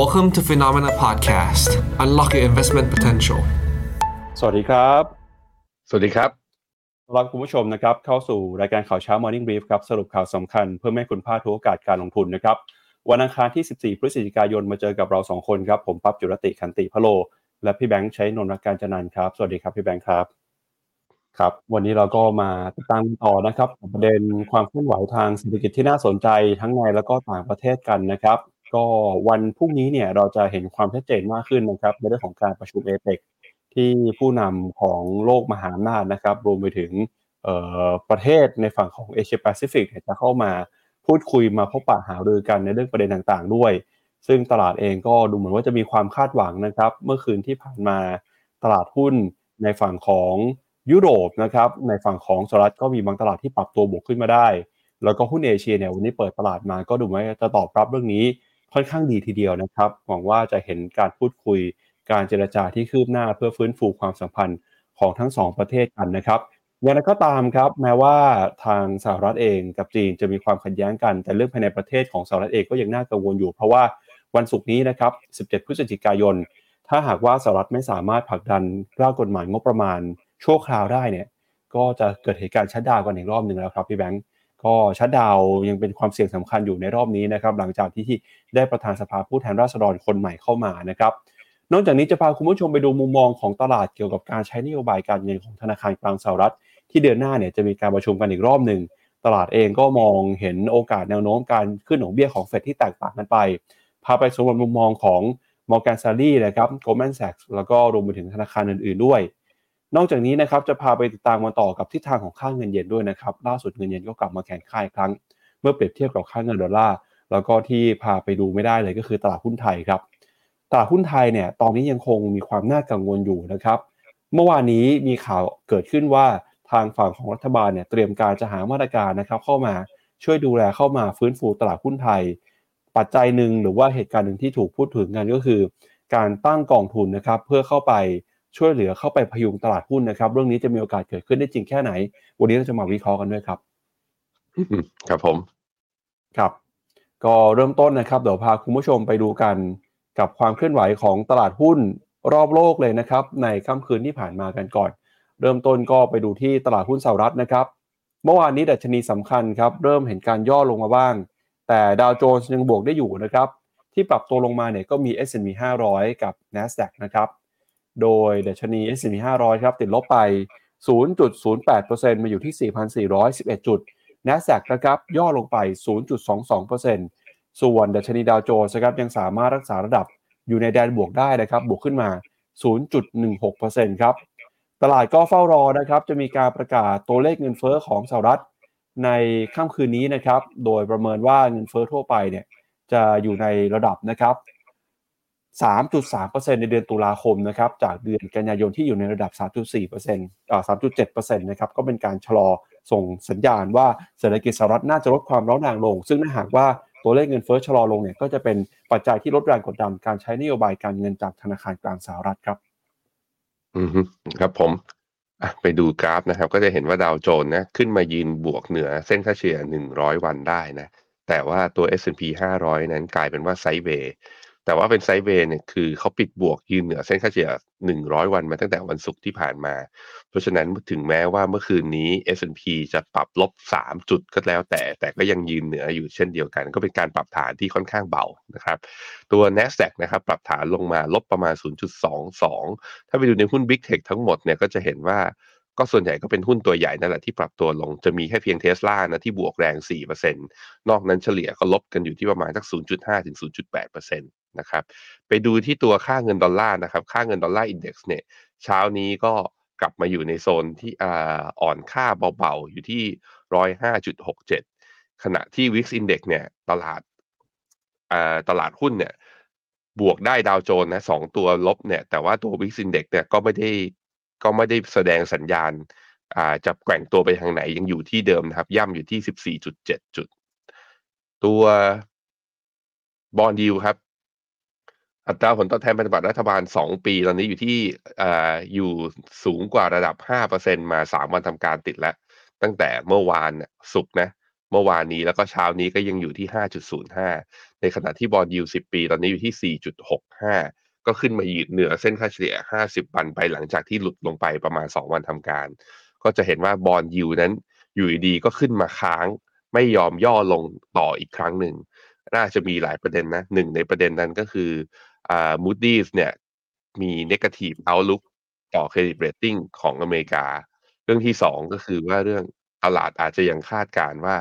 Welcome to Phenomena Podcast. Unlock your investment potential. สวัสดีครับ สวัสดีครับต้อนรับคุณผู้ชมนะครับเข้าสู่รายการข่าวเช้า Morning Brief ครับ สรุปข่าวสำคัญเพื่อไม่ให้คุณพลาดทุกโอกาสการลงทุนนะครับวันอังคารที่ 14 พฤศจิกายนมาเจอกับเรา 2 คนครับ ผมปั๊บจุรติคันติพะโล และพี่แบงค์ใช้นนท์รักการจนันท์ครับ สวัสดีครับพี่แบงค์ครับ ครับ วันนี้เราก็มาติดตามต่อนะครับกับ ประเด็นความเคลื่อนไหวทางเศรษฐกิจที่น่าสนใจทั้งในแล้วก็ต่างประเทศกันนะครับ ก็วันพรุ่งนี้เนี่ยเราจะเห็นความชัดเจนมากขึ้นนะครับในเรื่องของการประชุมเอเปกที่ผู้นำของโลกมหาอำนาจนะครับ รวมไปถึงประเทศในฝั่งของเอเชียแปซิฟิกจะเข้ามาพูดคุยมาพบปะหารือกันในเรื่องประเด็นต่างๆ ด้วย ซึ่งตลาดเองก็ดูเหมือนว่าจะมีความคาดหวังนะครับ เมื่อคืนที่ผ่านมาตลาดหุ้นในฝั่งของยุโรปนะครับ ในฝั่งของสหรัฐก็มีบางตลาดที่ปรับตัวบวกขึ้นมาได้ แล้วก็หุ้นเอเชียเนี่ยวันนี้เปิดตลาดมาก็ดูว่าจะตอบรับเรื่องนี้ ค่อนข้างดีทีเดียวนะครับ หวังว่าจะเห็นการพูดคุย การเจรจาที่คืบหน้าเพื่อฟื้นฟูความสัมพันธ์ของทั้งสองประเทศกันนะครับอย่างไรก็ตามครับ แม้ว่าทางสหรัฐเองกับจีนจะมีความขัดแย้งกัน แต่เรื่องภายในประเทศของสหรัฐเองก็ยังน่ากังวลอยู่ เพราะว่าวันศุกร์นี้นะครับ 17 พฤศจิกายน ถ้าหากว่าสหรัฐไม่สามารถผลักดันร่างกฎหมายงบประมาณชั่วคราวได้เนี่ย ก็จะเกิดเหตุการณ์ชัดดาวกันอีกรอบหนึ่งแล้วครับพี่แบงก์ ก็ชัดดาวยังเป็นความเสี่ยงสำคัญอยู่ในรอบนี้นะครับหลังจากที่ได้ประธานสภาผู้แทนราษฎรคนใหม่เข้ามานะครับนอกจากนี้จะพาคุณผู้ชมไปดูมุมมองของตลาดเกี่ยวกับการใช้นโยบายการเงินของธนาคารกลางสหรัฐ ที่เดือนหน้าเนี่ยจะมีการประชุมกันอีกรอบหนึ่งตลาดเองก็มองเห็นโอกาสแนวโน้มการขึ้นของเบี้ยของเฟดที่แตกต่างกันไป พาไปสำรวจมุมมองของ Morgan Stanley นะครับ Goldman Sachs แล้วก็รวมไปถึงธนาคารอื่นๆด้วย นอกจากนี้นะครับจะพาไปติดตามมาต่อกับทิศทางของค่าเงินเยนด้วยนะครับล่าสุดเงินเยนก็กลับมาแข็งค่าอีกครั้ง เมื่อเปรียบเทียบกับค่าเงินดอลลาร์แล้วก็ที่พาไปดูไม่ได้เลยก็คือตลาดหุ้นไทยครับตลาดหุ้นไทยเนี่ยตอนนี้ยังคงมีความน่ากังวลอยู่นะครับ เมื่อวานนี้มีข่าวเกิดขึ้นว่าทางฝั่งของรัฐบาลเนี่ยเตรียมการจะหามาตรการนะครับ เข้ามาช่วยดูแลเข้ามาฟื้นฟูตลาดหุ้นไทย ปัจจัยหนึ่งหรือว่าเหตุการณ์หนึ่งที่ถูกพูดถึงกันก็คือ การตั้งกองทุนนะครับเพื่อเข้าไป ช่วยเหลือเข้าไปพยุงตลาดหุ้นนะครับ เรื่องนี้จะมีโอกาสเกิดขึ้นได้จริงแค่ไหน วันนี้เราจะมาวิเคราะห์กันด้วยครับครับผม ครับ ก็เริ่มต้นนะครับ เดี๋ยวพาคุณผู้ชมไปดูกันกับความเคลื่อนไหวของตลาดหุ้นรอบโลกเลยนะครับ ในค่ำคืนที่ผ่านมากันก่อน เริ่มต้นก็ไปดูที่ตลาดหุ้นสหรัฐนะครับ เมื่อวานนี้ดัชนีสำคัญครับ เริ่มเห็นการย่อลงมาบ้าง แต่ดาวโจนส์ยังบวกได้อยู่นะครับ ที่ปรับตัวลงมาเนี่ยก็มี S&P 500 กับ NASDAQ นะครับ โดยดัชนี S&P 500 ครับติดลบไป 0.08%มาอยู่ที่ 4,411 จุด NASDAQ นะครับย่อลงไป 0.22%ส่วนดัชนีดาวโจนส์นะครับยังสามารถรักษาระดับอยู่ในแดนบวกได้นะครับบวกขึ้นมา 0.16%ครับตลาดก็เฝ้ารอนะครับจะมีการประกาศตัวเลขเงินเฟ้อของสหรัฐในค่ำคืนนี้นะครับ โดยประเมินว่าเงินเฟ้อทั่วไปเนี่ยจะอยู่ในระดับนะครับ 3.3%ในเดือนตุลาคมนะครับจากเดือนกันยายนที่อยู่ในระดับ 3.4%อ่า3.7%นะครับก็เป็นการชะลอส่งสัญญาณว่าเศรษฐกิจสหรัฐน่าจะลดความร้อนแรงลง ซึ่งถ้าหากว่าตัวเลขเงินเฟ้อชะลอลงเนี่ยก็จะเป็นปัจจัยที่ลดแรงกดดันการใช้นโยบายการเงินจากธนาคารกลางสหรัฐครับ อืมครับผมไปดูกราฟนะครับ ก็จะเห็นว่าดาวโจนส์นะขึ้นมายืนบวกเหนือเส้นค่าเฉลี่ย100 วันได้นะ แต่ว่าตัว S&P 500 นั้นกลายเป็นว่าไซด์เวย์ แต่ว่าเป็นไซด์เวย์เนี่ยคือเขาปิดบวกยืนเหนือเส้นค่าเฉลี่ย 100 วันมาตั้งแต่วันศุกร์ที่ผ่านมา เพราะฉะนั้นถึงแม้ว่าเมื่อคืนนี้ S&P จะปรับลบ 3 จุดก็แล้วแต่ แต่ก็ยังยืนเหนืออยู่เช่นเดียวกัน ก็เป็นการปรับฐานที่ค่อนข้างเบานะครับ ตัว NASDAQ นะครับปรับฐานลงมาลบประมาณ 0.22 ถ้าไปดูในหุ้น Big Tech ทั้งหมดเนี่ยก็จะเห็นว่าก็ส่วนใหญ่ก็เป็นหุ้นตัวใหญ่นั่นแหละที่ปรับตัวลงจะมีแค่เพียงเทสลานะที่บวกแรง 4%นอกนั้นเฉลี่ยก็ลบกันอยู่ที่ประมาณสัก 0.5 ถึง 0.8% นะครับ ไปดูที่ตัวค่าเงินดอลลาร์นะครับ ค่าเงินดอลลาร์ Index เนี่ย เช้านี้ก็กลับมาอยู่ในโซนที่อ่อนค่าเบาๆ อยู่ที่105.67ขณะที่ VIX Index เนี่ยตลาดตลาดหุ้นเนี่ยบวกได้ดาวโจนส์นะสองตัวลบเนี่ย แต่ว่าตัว Wix Index เนี่ยก็ไม่ได้ก็ไม่ได้แสดงสัญญาณาจะแกว่งตัวไปทางไหนยังอยู่ที่เดิมนะครับ ย่ำอยู่ที่14.7จุด ตัวบอลดิวครับ อัตราผลตอบแทนพันธบัตรรัฐบาล 2 ปี ตอนนี้อยู่ที่อ่าอยู่สูงกว่าระดับ 5%มา 3 วันทำการติดแล้ว ตั้งแต่เมื่อวานศุกร์นะ เมื่อวานนี้แล้วก็เช้านี้ก็ยังอยู่ที่ 5.05 ในขณะที่บอลยู10 ปี ตอนนี้อยู่ที่ 4.65 ก็ขึ้นมายืดเหนือเส้นค่าเฉลี่ย 50 วันไปหลังจากที่หลุดลงไปประมาณ 2 วันทำการ ก็จะเห็นว่าบอลยูนั้นอยู่ดีก็ขึ้นมาค้างไม่ยอมย่อลงต่ออีกครั้งหนึ่ง น่าจะมีหลายประเด็นนะหนึ่งในประเด็นนั้นก็คือ อ่า Moody's เนี่ยมี negative outlook ต่อเครดิตเรตติ้งของอเมริกา เรื่องที่สองก็คือว่าเรื่องตลาดอาจจะยังคาดการว่า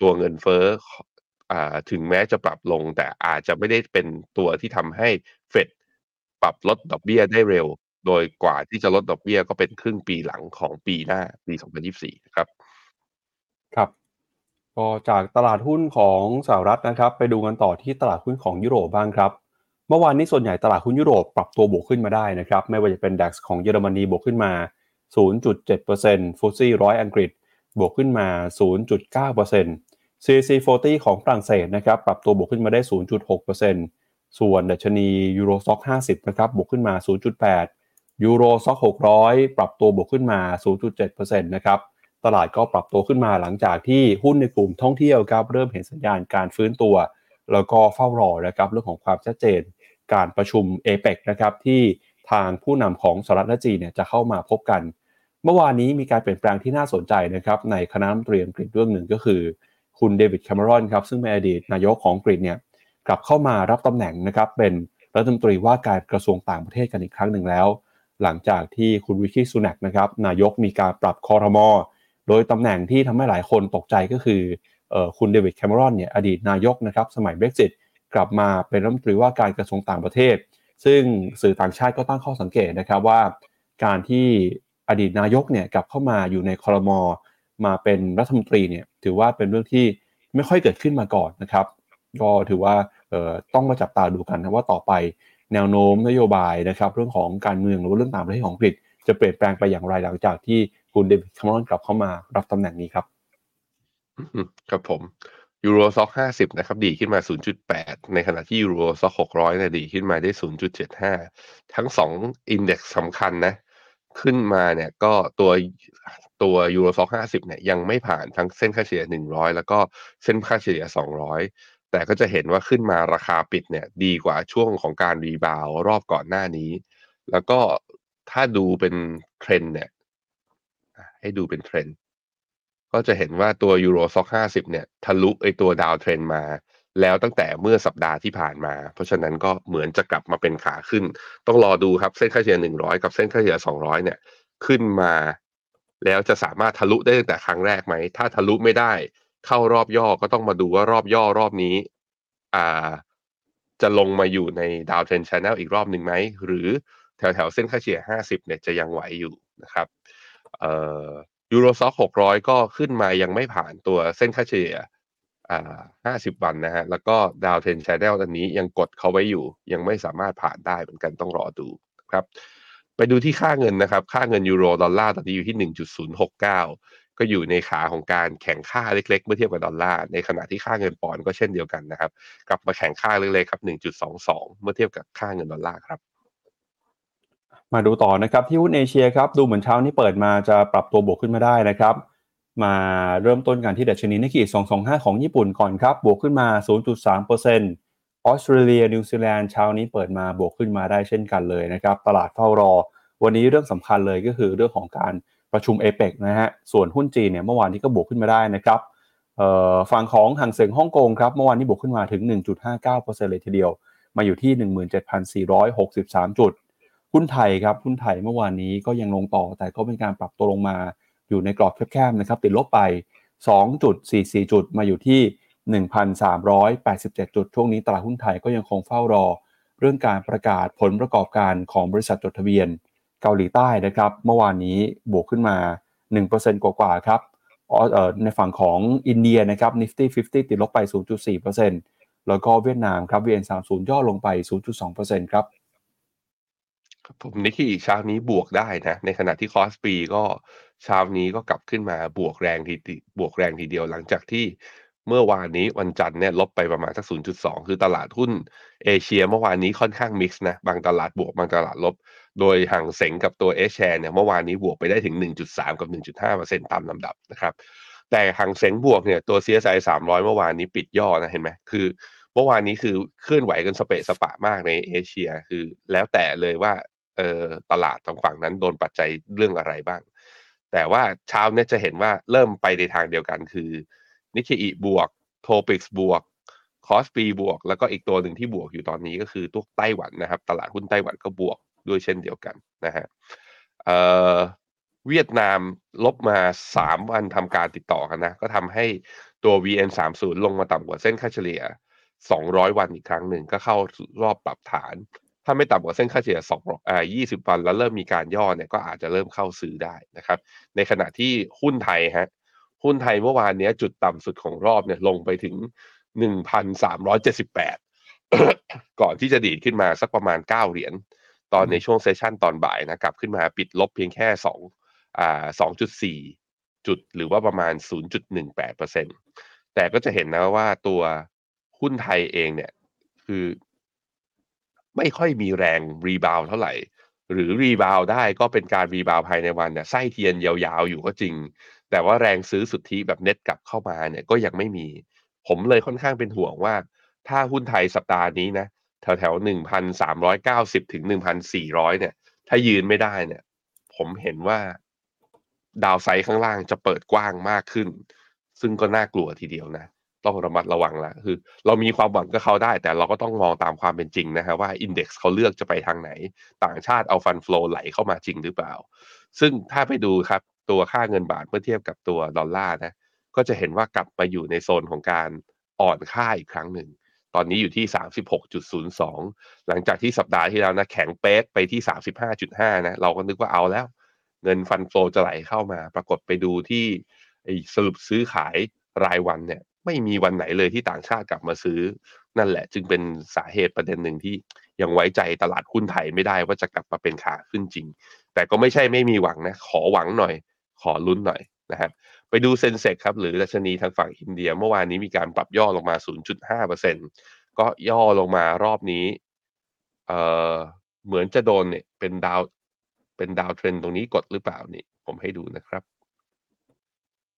ตัวเงินเฟ้ออ่าถึงแม้จะปรับลง แต่อาจจะไม่ได้เป็นตัวที่ทำให้เฟดปรับลดดอกเบี้ยได้เร็ว โดยกว่าที่จะลดดอกเบี้ยก็เป็นครึ่งปีหลังของปีหน้าปี 2024 ครับ ครับก็จากตลาดหุ้นของสหรัฐนะครับ ไปดูกันต่อที่ตลาดหุ้นของยุโรปบ้างครับ เมื่อวานนี้ส่วนใหญ่ตลาดหุ้นยุโรปปรับตัวบวกขึ้นมาได้นะครับ ไม่ว่าจะเป็น DAX ของเยอรมนีบวกขึ้นมา 0.7% FTSE ร้อยอังกฤษ บวกขึ้นมา 0.9% CAC 40 ของฝรั่งเศสนะครับ ปรับตัวบวกขึ้นมาได้ 0.6%ส่วนดัชนี Euro Stoxx 50 นะครับ บวกขึ้นมา 0.8 Euro Stoxx 600 ปรับตัวบวกขึ้นมา 0.7%นะครับ ตลาดก็ปรับตัวขึ้นมาหลังจากที่หุ้นในกลุ่มท่องเที่ยวครับเริ่มเห็นสัญญาณการฟื้นตัว แล้วก็เฝ้ารอนะครับเรื่องของความชัดเจน การประชุมเอเปกนะครับที่ทางผู้นำของสหรัฐและจีนเนี่ยจะเข้ามาพบกัน เมื่อวานนี้มีการเปลี่ยนแปลงที่น่าสนใจนะครับในคณะรัฐมนตรีอังกฤษเรื่องหนึ่งก็คือ คุณเดวิดแคมรอนครับซึ่งเป็นอดีตนายกของอังกฤษเนี่ยกลับเข้ามารับตำแหน่งนะครับเป็นรัฐมนตรีว่าการกระทรวงต่างประเทศกันอีกครั้งหนึ่งแล้ว หลังจากที่คุณวิกกี้ซูนักนะครับนายกมีการปรับคอรมอโดยตำแหน่งที่ทำให้หลายคนตกใจก็คือออคุณเดวิดแคมรอนเนี่ยอดีตนายกนะครับสมัย Brexit ก กลับมาเป็นรัฐมนตรีว่าการกระทรวงต่างประเทศ ซึ่งสื่อต่างชาติก็ตั้งข้อสังเกตนะครับว่า การที่อดีตนายกเนี่ยกลับเข้ามาอยู่ในคอรมอมาเป็นรัฐมนตรีเนี่ยถือว่าเป็นเรื่องที่ไม่ค่อยเกิดขึ้นมาก่อนนะครับก็ถือว่าต้องมาจับตาดูกันนะว่าต่อไปแนวโน้มนโยบายนะครับ เรื่องของการเมืองหรือว่าเรื่องต่างประเทศของอังกฤษ จะเปลี่ยนแปลงไปอย่างไรหลังจากที่คุณเดวิดคาเมรอนกลับเข้ามารับตำแหน่งนี้ครับครับผม Euro Stoxx ห้าสิบนะครับ ดีขึ้นมา 0.8 ในขณะที่ Euro Stoxx หกร้อยเนี่ยดีขึ้นมาได้ 0.75 ทั้งสอง index สำคัญนะ ขึ้นมาเนี่ยก็ตัวตัว Euro Stoxx ห้าสิบเนี่ยยังไม่ผ่านทั้งเส้นค่าเฉลี่ยหนึ่งร้อยแล้วก็เส้นค่าเฉลี่ยสองร้อยแต่ก็จะเห็นว่าขึ้นมาราคาปิดเนี่ยดีกว่าช่วงของการ rebound รอบก่อนหน้านี้ แล้วก็ถ้าดูเป็นเทรนด์เนี่ยให้ดูเป็นเทรนด์ ก็จะเห็นว่าตัว Euro Stoxx 50เนี่ยทะลุไอตัว downtrend มา แล้วตั้งแต่เมื่อสัปดาห์ที่ผ่านมา เพราะฉะนั้นก็เหมือนจะกลับมาเป็นขาขึ้น ต้องรอดูครับเส้นค่าเฉลี่ย100กับเส้นค่าเฉลี่ย200เนี่ยขึ้นมา แล้วจะสามารถทะลุได้ตั้งแต่ครั้งแรกไหม ถ้าทะลุไม่ได้ เข้ารอบย่อก็ต้องมาดูว่ารอบย่อรอบนี้ อ่า จะลงมาอยู่ในดาวเทรนช n แนลอีกรอบหนึ่งไหมหรือแถวแถวเส้นค่าเฉลี่ย50เนี่ยจะยังไหวอยู่นะครับ เอ่อ Euro Stoxx หกร้อยก็ขึ้นมายังไม่ผ่านตัวเส้นค่าเฉลี่ยอ่าห้าสิบวันนะฮะ แล้วก็ downtrend channel อันนี้ยังกดเขาไว้อยู่ ยังไม่สามารถผ่านได้เหมือนกันต้องรอดูนะครับ ไปดูที่ค่าเงินนะครับ ค่าเงินยูโรดอลลาร์ตอนนี้อยู่ที่หนึ่งจุดศูนย์หกเก้าก็อยู่ในขาของการแข็งค่าเล็กๆ เมื่อเทียบกับดอลลาร์ ในขณะที่ค่าเงินปอนด์ก็เช่นเดียวกันนะครับ กลับมาแข็งค่าเล็กๆครับหนึ่งจุดสองสองเมื่อเทียบกับค่าเงินดอลลาร์ครับ มาดูต่อนะครับที่หุ้นเอเชียครับดูเหมือนเช้านี้เปิดมาจะปรับตัวบวกขึ้นมาได้นะครับมาเริ่มต้นกันที่ดัชนีนิกเกอิ225 ของญี่ปุ่นก่อนครับบวกขึ้นมา 0.3%ออสเตรเลียนิวซีแลนด์เช้านี้เปิดมาบวกขึ้นมาได้เช่นกันเลยนะครับตลาดเฝ้ารอ วันนี้เรื่องสำคัญเลยก็คือเรื่องของการประชุมเอเปกนะฮะส่วนหุ้นจีนเนี่ยเมื่อวานนี้ก็บวกขึ้นมาได้นะครับเอ่อฝั่งของห่างเสียงฮ่องกงครับเมื่อวานนี้บวกขึ้นมาถึง 1.59%เลยทีเดียว มาอยู่ที่ 17,463 จุด หุ้นไทยครับหุ้นไทยเมื่อวานนี้ก็ยังลงต่อ แต่ก็เป็นการปรับตัวลงมาอยู่ในกรอบแคบๆนะครับติดลบไป 2.44 จุดมาอยู่ที่ 1,387 จุด ช่วงนี้ตลาดหุ้นไทยก็ยังคงเฝ้ารอ เรื่องการประกาศผลประกอบการของบริษัทจดทะเบียนเกาหลีใต้นะครับ เมื่อวานนี้บวกขึ้นมา 1%กว่าๆครับอ๋อเอ่อในฝั่งของอินเดียนะครับ Nifty 50 ติดลบไป 0.4%แล้วก็เวียดนามครับ VN30 ย่อลงไป 0.2%ครับ ครับผมนิกเกอิเช้านี้บวกได้นะ ในขณะที่คอสปีก็เช้านี้ก็กลับขึ้นมาบวกแรงทีบวกแรงทีเดียวหลังจากที่เมื่อวานนี้วันจันทร์เนี่ยลบไปประมาณสัก 0.2 คือตลาดหุ้นเอเชียเมื่อวานนี้ค่อนข้างมิกซ์นะบางตลาดบวกบางตลาดลบ โดยฮั่งเส็งกับตัว H-share เนี่ยเมื่อวานนี้บวกไปได้ถึง 1.3 กับ 1.5%ตามลำดับนะครับ แต่ฮั่งเส็งบวกเนี่ยตัว CSI 300 เมื่อวานนี้ปิดย่อนะเห็นไหมคือเมื่อวานนี้คือเคลื่อนไหวกันสเปะสปะมากในเอเชีย คือแล้วแต่เลยว่า เออตลาดทางฝั่งนั้นโดนปัจจัยเรื่องอะไรบ้าง แต่ว่าเช้าเนี่ยจะเห็นว่าเริ่มไปในทางเดียวกันคือนิกเกอิบวก TOPIX บวกคอสปีบวก แล้วก็อีกตัวหนึ่งที่บวกอยู่ตอนนี้ก็คือตัวไต้หวันนะครับ ตลาดหุ้นไต้หวันก็บวกด้วยเช่นเดียวกันนะฮะเอ่อเวียดนามลบมาสามวันทำการติดต่อกันนะ ก็ทำให้ตัว VN30 ลงมาต่ำกว่าเส้นค่าเฉลี่ย 200 วันอีกครั้งหนึ่งก็เข้ารอบปรับฐาน ถ้าไม่ต่ำกว่าเส้นค่าเฉลี่ย2อ่า20 วัน แล้วเริ่มมีการย่อเนี่ยก็อาจจะเริ่มเข้าซื้อได้นะครับ ในขณะที่หุ้นไทยฮะหุ้นไทยเมื่อวานนี้จุดต่ำสุดของรอบเนี่ยลงไปถึง 1,378 ก่อนที่จะดีดขึ้นมาสักประมาณ 9 เหรียญตอนในช่วง session ตอนบ่ายนะกลับขึ้นมาปิดลบเพียงแค่2อ่า2.4 จุดหรือว่าประมาณ 0.18%แต่ก็จะเห็นนะว่าตัวหุ้นไทยเองเนี่ยคือ ไม่ค่อยมีแรง rebound เท่าไหร่ หรือ rebound ได้ก็เป็นการ rebound ภายในวันเนี่ยไส้เทียนยาวๆอยู่ก็จริง แต่ว่าแรงซื้อสุทธิแบบเน็ตกลับเข้ามาเนี่ยก็ยังไม่มี ผมเลยค่อนข้างเป็นห่วงว่า ถ้าหุ้นไทยสัปดาห์นี้นะแถวแถวหนึ่งพันสามร้อยเก้าสิบถึงหนึ่งพันสี่ร้อยเนี่ย ถ้ายืนไม่ได้เนี่ย ผมเห็นว่าดาวไซด์ข้างล่างจะเปิดกว้างมากขึ้น ซึ่งก็น่ากลัวทีเดียวนะ ต้องระมัดระวังละคือ เรามีความหวังกับเขาได้ แต่เราก็ต้องมองตามความเป็นจริงนะฮะว่าอินเด็กซ์เขาเลือกจะไปทางไหน ต่างชาติเอาฟันฟลอไหลเข้ามาจริงหรือเปล่า ซึ่งถ้าไปดูครับตัวค่าเงินบาทเมื่อเทียบกับตัวดอลลาร์นะก็จะเห็นว่ากลับมาอยู่ในโซนของการอ่อนค่าอีกครั้งหนึ่ง ตอนนี้อยู่ที่ 36.02 หลังจากที่สัปดาห์ที่แล้วนะแข็งเป๊ะไปที่ 35.5 นะเราก็นึกว่าเอาแล้ว เงินฟันโฟจะไหลเข้ามา ปรากฏไปดูที่สรุปซื้อขายรายวันเนี่ย ไม่มีวันไหนเลยที่ต่างชาติกลับมาซื้อ นั่นแหละ จึงเป็นสาเหตุประเด็นหนึ่งที่ยังไว้ใจตลาดหุ้นไทยไม่ได้ว่าจะกลับมาเป็นขาขึ้นจริง แต่ก็ไม่ใช่ไม่มีหวังนะ ขอหวังหน่อย ขอลุ้นหน่อยนะครับไปดูเซนเซกครับ หรือดัชนีทางฝั่งอินเดีย เมื่อวานนี้มีการปรับย่อลงมา 0.5%ก็ย่อลงมารอบนี้ เอ่อ เหมือนจะโดนเนี่ยเป็นดาว เป็นดาวเทรนตรงนี้กดหรือเปล่านี่ ผมให้ดูนะครับ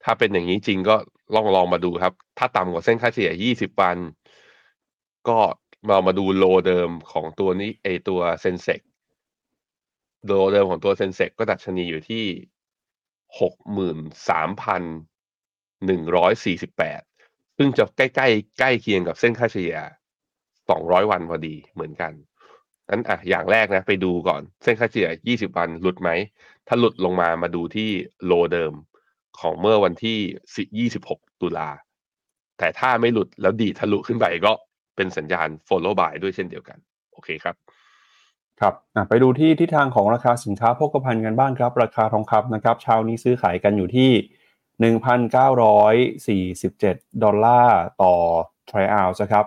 ถ้าเป็นอย่างนี้จริงก็ลองลองมาดูครับ ถ้าต่ำกว่าเส้นค่าเฉลี่ย 20 วัน ก็เรามาดูโลเดิมของตัวนี้ไอตัวเซนเซกโลเดิมของตัวเซนเซกก็ดัชนีอยู่ที่หกหมื่นสามพันหนึ่งร้อยสี่สิบแปดซึ่งจะใกล้ใกล้ใกล้เคียงกับเส้นค่าเฉลี่ยสองร้อยวันพอดีเหมือนกันนั้นอะอย่างแรกนะ ไปดูก่อนเส้นค่าเฉลี่ยยี่สิบวันหลุดไหม ถ้าหลุดลงมามาดูที่โลเดิม ของเมื่อวันที่ยี่สิบหกตุลา แต่ถ้าไม่หลุดแล้วดีทะลุขึ้นไปก็เป็นสัญญาณ follow by ด้วยเช่นเดียวกัน โอเคครับ ครับไปดูที่ทิศทางของราคาสินค้าโภคภัณฑ์กันบ้างครับ ราคาทองคำนะครับเช้านี้ซื้อขายกันอยู่ที่ 1,947 ดอลลาร์ต่อทริอัลนะครับ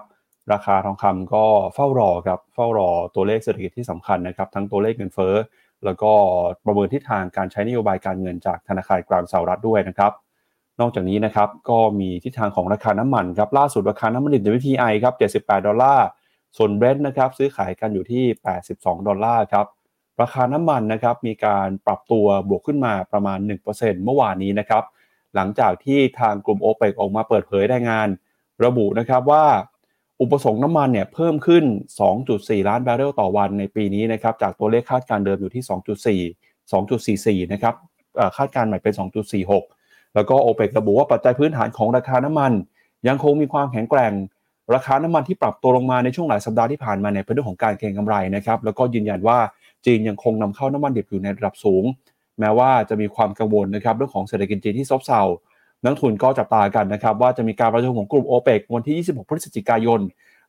ราคาทองคำก็เฝ้ารอครับเฝ้ารอตัวเลขเศรษฐกิจที่สำคัญนะครับ ทั้งตัวเลขเงินเฟ้อ แล้วก็ประเมินทิศทางการใช้นโยบายการเงินจากธนาคารกลางสหรัฐด้วยนะครับนอกจากนี้นะครับก็มีทิศทางของราคาน้ำมันครับล่าสุดราคาน้ำมันดิบ WTI ครับ 78 ดอลลาร์ ส่วนเบรนท์นะครับซื้อขายกันอยู่ที่ 82 ดอลลาร์ครับราคาน้ำมันนะครับมีการปรับตัวบวกขึ้นมาประมาณ 1%เมื่อวานนี้นะครับหลังจากที่ทางกลุ่ม o p e ปกออกมาเปิดเผยรายงาน ระบุนะครับว่า อุปสงค์น้ำมันเนี่ยเพิ่มขึ้น 2.4 ล้านบาร์เรลต่อวันในปีนี้นะครับจากตัวเลขคาดการณ์เดิมอยู่ที่ 2.4 2.44 นะครับคาดการณ์ใหม่เป็น 2.46 แล้วก็ o p e ปกระบุว่าปัจจัยพื้นฐานของราคาน้ำมัน ยังคงมีความแข็งแกร่ง ราคาน้ำมันที่ปรับตัวลงมาในช่วงหลายสัปดาห์ที่ผ่านมาเนี่ยเป็นเรื่องของการเก็งกำไรนะครับแล้วก็ยืนยันว่าจีนยังคงนำเข้าน้ำมันดิบอยู่ในระดับสูง แม้ว่าจะมีความกังวลนะครับเรื่องของเศรษฐกิจจีนที่ซบเซา นักทุนก็จับตากันนะครับว่าจะมีการประชุมของกลุ่มโอเปกวันที่ 26 พฤศจิกายน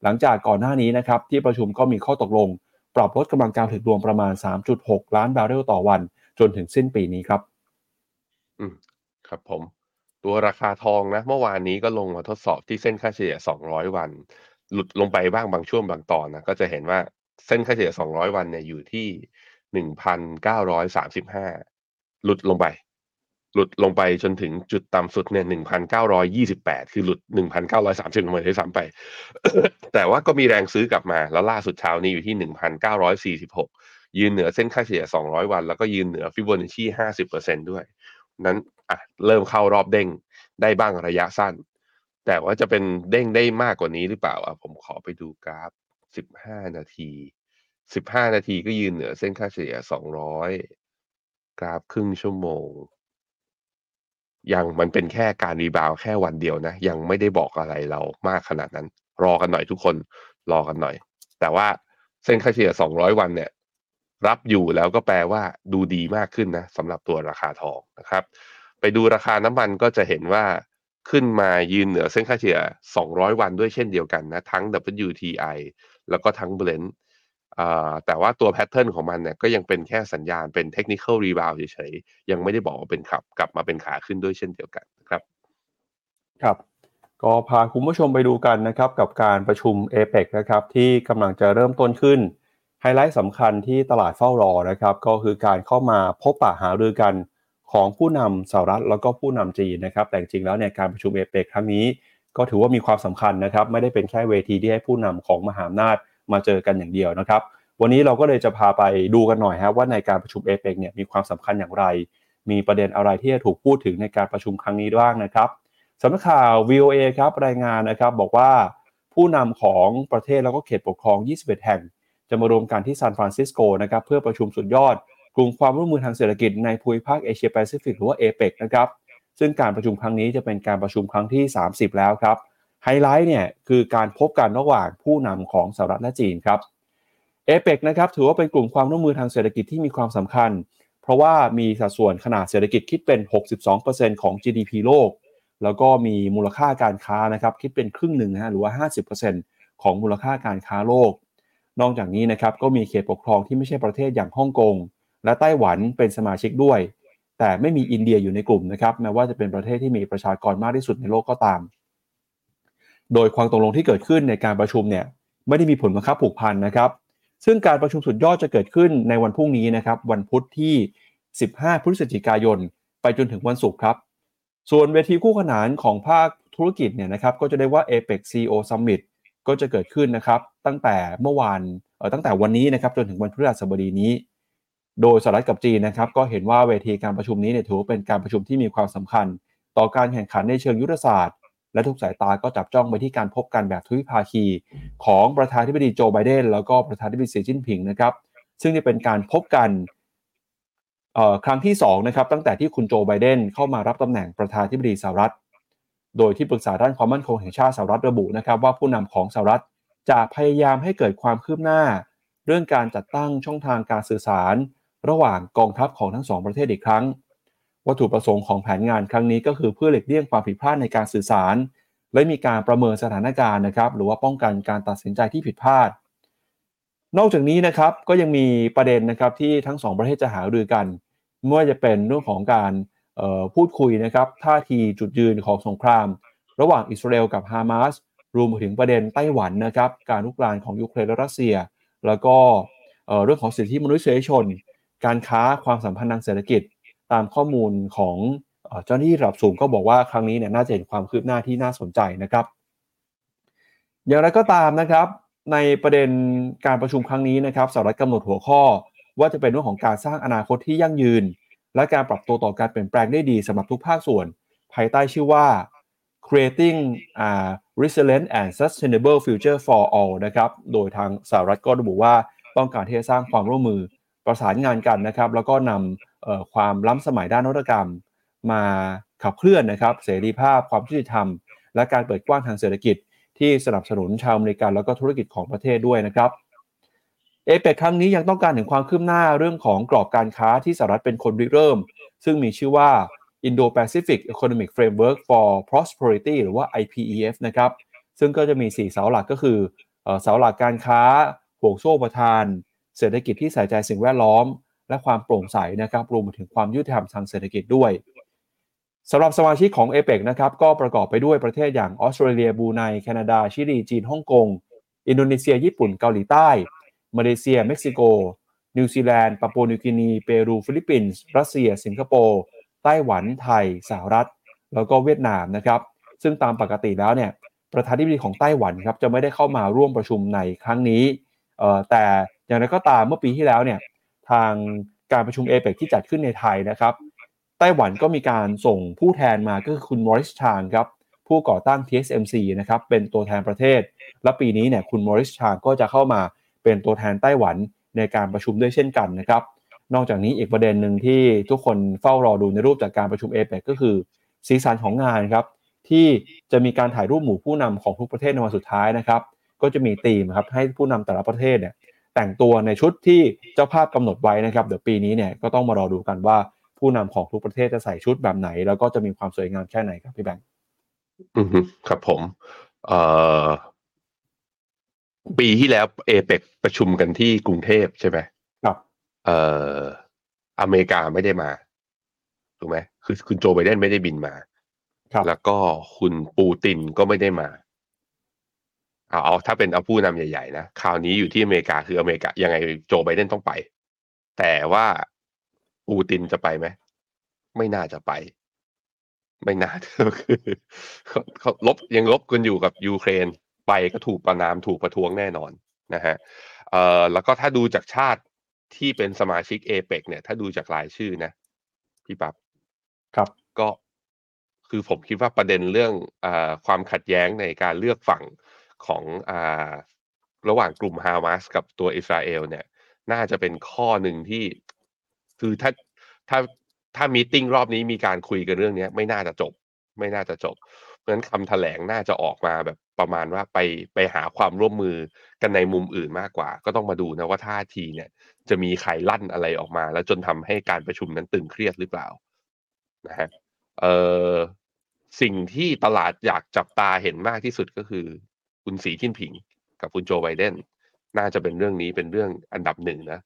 หลังจากก่อนหน้านี้นะครับที่ประชุมก็มีข้อตกลง ปรับลดกำลังการผลิตรวมประมาณ 3.6 ล้านบาร์เรลต่อวัน จนถึงสิ้นปีนี้ครับ อืมครับผม ตัวราคาทองนะเมื่อวานนี้ก็ลงมาทดสอบที่เส้นค่าเฉลี่ย 200 วัน หลุดลงไปบ้างบางช่วงบางตอนนะก็จะเห็นว่าเส้นค่าเฉลี่ย 200 วันเนี่ยอยู่ที่ 1,935 หลุดลงไป หลุดลงไปจนถึงจุดต่ำสุดเนี่ย1,928คือหลุด1,930ลงมาที่ซ้ำไป แต่ว่าก็มีแรงซื้อกลับมา แล้วล่าสุดเช้านี้อยู่ที่1,946ยืนเหนือเส้นค่าเฉลี่ย200วัน แล้วก็ยืนเหนือฟิโบนัชชี50%ด้วย นั้นอะเริ่มเข้ารอบเด้งได้บ้างระยะสั้น แต่ว่าจะเป็นเด้งได้มากกว่านี้หรือเปล่าอะผมขอไปดูกราฟ15นาที15นาทีก็ยืนเหนือเส้นค่าเฉลี่ย200กราฟครึ่งชั่วโมง ยังมันเป็นแค่การรีบาวแค่วันเดียวนะ ยังไม่ได้บอกอะไรเรามากขนาดนั้น รอกันหน่อยทุกคนรอกันหน่อย แต่ว่าเส้นค่าเฉลี่ย 200 วันเนี่ย รับอยู่แล้วก็แปลว่าดูดีมากขึ้นนะสำหรับตัวราคาทองนะครับ ไปดูราคาน้ำมันก็จะเห็นว่าขึ้นมายืนเหนือเส้นค่าเฉลี่ย 200 วันด้วยเช่นเดียวกันนะ ทั้ง WTI แล้วก็ทั้ง Brent แต่ว่าตัว pattern ของมันเนี่ยก็ยังเป็นแค่สัญญาณเป็น technical rebound เฉยๆ ยังไม่ได้บอกว่าเป็นขับกลับมาเป็นขาขึ้นด้วยเช่นเดียวกันนะครับครับ ก็พาคุณผู้ชมไปดูกันนะครับกับการประชุม a p e ปนะครับที่กำลังจะเริ่มต้นขึ้น ไฮไลท์สำคัญที่ตลาดเฝ้ารอนะครับก็คือการเข้ามาพบปะหารือกันของผู้นำสหรัฐแล้วก็ผู้นำจีนนะครับแต่จริงแล้วเนี่ยการประชุมเอเปกครั้งนี้ ก็ถือว่ามีความสำคัญนะครับไม่ได้เป็นแค่เวทีที่ให้ผู้นำของมหาอำนาจ มาเจอกันอย่างเดียวนะครับ วันนี้เราก็เลยจะพาไปดูกันหน่อยฮะว่าในการประชุมเอเปกเนี่ยมีความสำคัญอย่างไร มีประเด็นอะไรที่จะถูกพูดถึงในการประชุมครั้งนี้บ้างนะครับสำนักข่าว VOA ครับรายงานนะครับบอกว่าผู้นำของประเทศแล้วก็เขตปกครอง 21 แห่ง จะมารวมกันที่ซานฟรานซิสโกนะครับเพื่อประชุมสุดยอด กลุ่มความร่วมมือทางเศรษฐกิจในภูมิภาคเอเชียแปซิฟิกหรือว่าเอเปกนะครับซึ่งการประชุมครั้งนี้จะเป็นการประชุมครั้งที่ 30 แล้วครับ ไฮไลท์เนี่ยคือการพบกันระหว่างผู้นำของสหรัฐและจีนครับเอเปกนะครับถือว่าเป็นกลุ่มความร่วมมือทางเศรษฐกิจที่มีความสำคัญ เพราะว่ามีสัดส่วนขนาดเศรษฐกิจคิดเป็น 62%ของ GDP โลก แล้วก็มีมูลค่าการค้านะครับคิดเป็นครึ่งหนึ่งนะหรือว่า 50%ของมูลค่าการค้าโลก นอกจากนี้นะครับก็มีเขตปกครองที่ไม่ใช่ประเทศอย่างฮ่องกงและไต้หวันเป็นสมาชิกด้วย แต่ไม่มีอินเดียอยู่ในกลุ่มนะครับแม้ว่าจะเป็นประเทศที่มีประชากรมากที่สุดในโลกก็ตาม โดยความตกลงที่เกิดขึ้นในการประชุมเนี่ยไม่ได้มีผลบังคับผูกพันนะครับ ซึ่งการประชุมสุดยอดจะเกิดขึ้นในวันพรุ่งนี้นะครับ วันพุธที่ 15 พฤศจิกายน ไปจนถึงวันศุกร์ครับ ส่วนเวทีคู่ขนานของภาคธุรกิจเนี่ยนะครับ ก็จะได้ว่า APEC CEO Summit ก็จะเกิดขึ้นนะครับตั้งแต่เมื่อวานเออตั้งแต่วันนี้นะครับจนถึงวันพฤหัสบดีนี้ โดยสหรัฐกับจีนนะครับ ก็เห็นว่าเวทีการประชุมนี้เนี่ยถือเป็นการประชุมที่มีความสำคัญ ต่อการแข่งขันในเชิงยุทธศาสตร์ และทุกสายตาก็จับจ้องไปที่การพบกันแบบทวิภาคี ของประธานาธิบดีโจไบเดนแล้วก็ประธานาธิบดีสีจิ้นผิงนะครับซึ่งจะเป็นการพบกันครั้งที่2นะครับตั้งแต่ที่คุณโจไบเดนเข้ามารับตำแหน่งประธานาธิบดีสหรัฐ โดยที่ปรึกษาด้านความมั่นคงแห่งชาติสหรัฐระบุนะครับว่าผู้นำของสหรัฐจะพยายามให้เกิดความคืบหน้า เรื่องการจัดตั้งช่องทางการสื่อสาร ระหว่างกองทัพของทั้งสองประเทศอีกครั้ง วัตถุประสงค์ของแผนงานครั้งนี้ก็คือเพื่อหลีกเลี่ยงความผิดพลาดในการสื่อสาร และมีการประเมินสถานการณ์นะครับ หรือว่าป้องกันการตัดสินใจที่ผิดพลาด นอกจากนี้นะครับก็ยังมีประเด็นนะครับที่ทั้งสองประเทศจะหารือกันไม่ว่าจะเป็นเรื่องของการพูดคุยนะครับท่าทีจุดยืนของสงคราม ระหว่างอิสราเอลกับฮามาสรวมถึงประเด็นไต้หวันนะครับการลุกรานของยูเครนและรัสเซีย แล้วก็เรื่องของสิทธิมนุษยชน การค้าความสัมพันธ์ทางเศรษฐกิจ ตามข้อมูลของเจ้าหน้าที่ระดับสูงก็บอกว่าครั้งนี้เนี่ยน่าจะเห็นความคืบหน้าที่น่าสนใจนะครับ อย่างไรก็ตามนะครับ ในประเด็นการประชุมครั้งนี้นะครับสหรัฐกำหนดหัวข้อว่าจะเป็นเรื่องของการสร้างอนาคตที่ยั่งยืน และการปรับตัวต่อการเปลี่ยนแปลงได้ดีสำหรับทุกภาคส่วน ภายใต้ชื่อว่า creating a resilient and sustainable future for all นะครับ โดยทางสหรัฐก็ระบุว่าต้องการที่จะสร้างความร่วมมือประสานงานกันนะครับ แล้วก็นำ ความล้ำสมัยด้านนวัตกรรม มาขับเคลื่อนนะครับ เสรีภาพความยุติธรรม และการเปิดกว้างทางเศรษฐกิจ ที่สนับสนุนชาวอเมริกันแล้วก็ธุรกิจของประเทศด้วยนะครับเอเปครั้งนี้ยังต้องการถึงความคืบหน้าเรื่องของกรอบการค้าที่สหรัฐเป็นคนริเริ่ม ซึ่งมีชื่อว่า Indo-Pacific Economic Framework for Prosperity หรือว่า IPEF นะครับ ซึ่งก็จะมี 4 เสาหลักก็คือเสาหลักการค้า ห่วงโซ่ประทาน เศรษฐกิจที่ใส่ใจสิ่งแวดล้อม และความโปร่งใสนะครับรวมถึงความยุติธรรมทางเศรษฐกิจด้วยสำหรับสมาชิกของเอเปกนะครับก็ประกอบไปด้วยประเทศอย่างออสเตรเลียบรูไนแคนาดา ชิลี จีนฮ่องกง อินโดนีเซีย ญี่ปุ่นเกาหลีใต้ มาเลเซีย เม็กซิโก นิวซีแลนด์ปาปัวนิวกินี เปรู ฟิลิปปินส์ รัสเซีย สิงคโปร์ ไต้หวัน ไทย สหรัฐ แล้วก็เวียดนามนะครับ ซึ่งตามปกติแล้วเนี่ย ประธานาธิบดีของไต้หวันครับจะไม่ได้เข้ามาร่วมประชุมในครั้งนี้ แต่อย่างไรก็ตามเมื่อปีที่แล้วเนี่ย ทางการประชุมเอเปกที่จัดขึ้นในไทยนะครับไต้หวันก็มีการส่งผู้แทนมาก็คือคุณมอริสชางครับผู้ก่อตั้ง TSMC นะครับเป็นตัวแทนประเทศ และปีนี้เนี่ยคุณมอริสชางก็จะเข้ามาเป็นตัวแทนไต้หวันในการประชุมด้วยเช่นกันนะครับนอกจากนี้อีกประเด็นหนึ่งที่ทุกคนเฝ้ารอดูในรูปจากการประชุมเอเปก็คือ สีสันของงานครับที่จะมีการถ่ายรูปหมู่ผู้นำของทุกประเทศในวันสุดท้ายนะครับ ก็จะมีธีมครับให้ผู้นำแต่ละประเทศเนี่ย แต่งตัวในชุดที่เจ้าภาพกำหนดไว้นะครับเดี๋ยวปีนี้เนี่ยก็ต้องมารอดูกันว่าผู้นำของทุกประเทศจะใส่ชุดแบบไหน แล้วก็จะมีความสวยงามแค่ไหนครับพี่แบงค์อืมฮึครับผมเอ่อปีที่แล้วเอเปกประชุมกันที่กรุงเทพใช่ไหมครับเอ่ออเมริกาไม่ได้มาถูกไหมคือคุณโจไบเดนไม่ได้บินมาครับแล้วก็คุณปูตินก็ไม่ได้มา เอาเอาถ้าเป็นเอาผู้นำใหญ่ๆนะคราวนี้อยู่ที่อเมริกาคืออเมริกายังไงโจไบเดนต้องไป แต่ว่าปูตินจะไปไหมไม่น่าจะไป ไม่น่าคือเขาเขาลบยังลบกันอยู่กับยูเครนไปก็ถูกประนามถูกประท้วงแน่นอนนะฮะเอ่อแล้วก็ถ้าดูจากชาติที่เป็นสมาชิกเอเปกเนี่ย ถ้าดูจากรายชื่อนะพี่ปับ๊บครับก็คือผมคิดว่าประเด็นเรื่องอาความขัดแย้งในการเลือกฝั่ง ของอาระหว่างกลุ่มฮามาสกับตัวอิสราเอลเนี่ย น่าจะเป็นข้อหนึ่งที่ คือถ้าถ้าถ้ามีติ้งรอบนี้มีการคุยกันเรื่องนี้ไม่น่าจะจบ ไม่น่าจะจบ เพราะฉะนั้นคำแถลงน่าจะออกมาแบบประมาณว่าไปไปหาความร่วมมือกันในมุมอื่นมากกว่า ก็ต้องมาดูนะว่าท่าทีเนี่ย จะมีใครลั่นอะไรออกมา แล้วจนทำให้การประชุมนั้นตึงเครียดหรือเปล่านะฮะเออสิ่งที่ตลาดอยากจับตาเห็นมากที่สุดก็คือ คุณสีจิ้นผิง กับคุณโจไบเดนน่าจะเป็นเรื่องนี้เป็นเรื่องอันดับหนึ่งนะ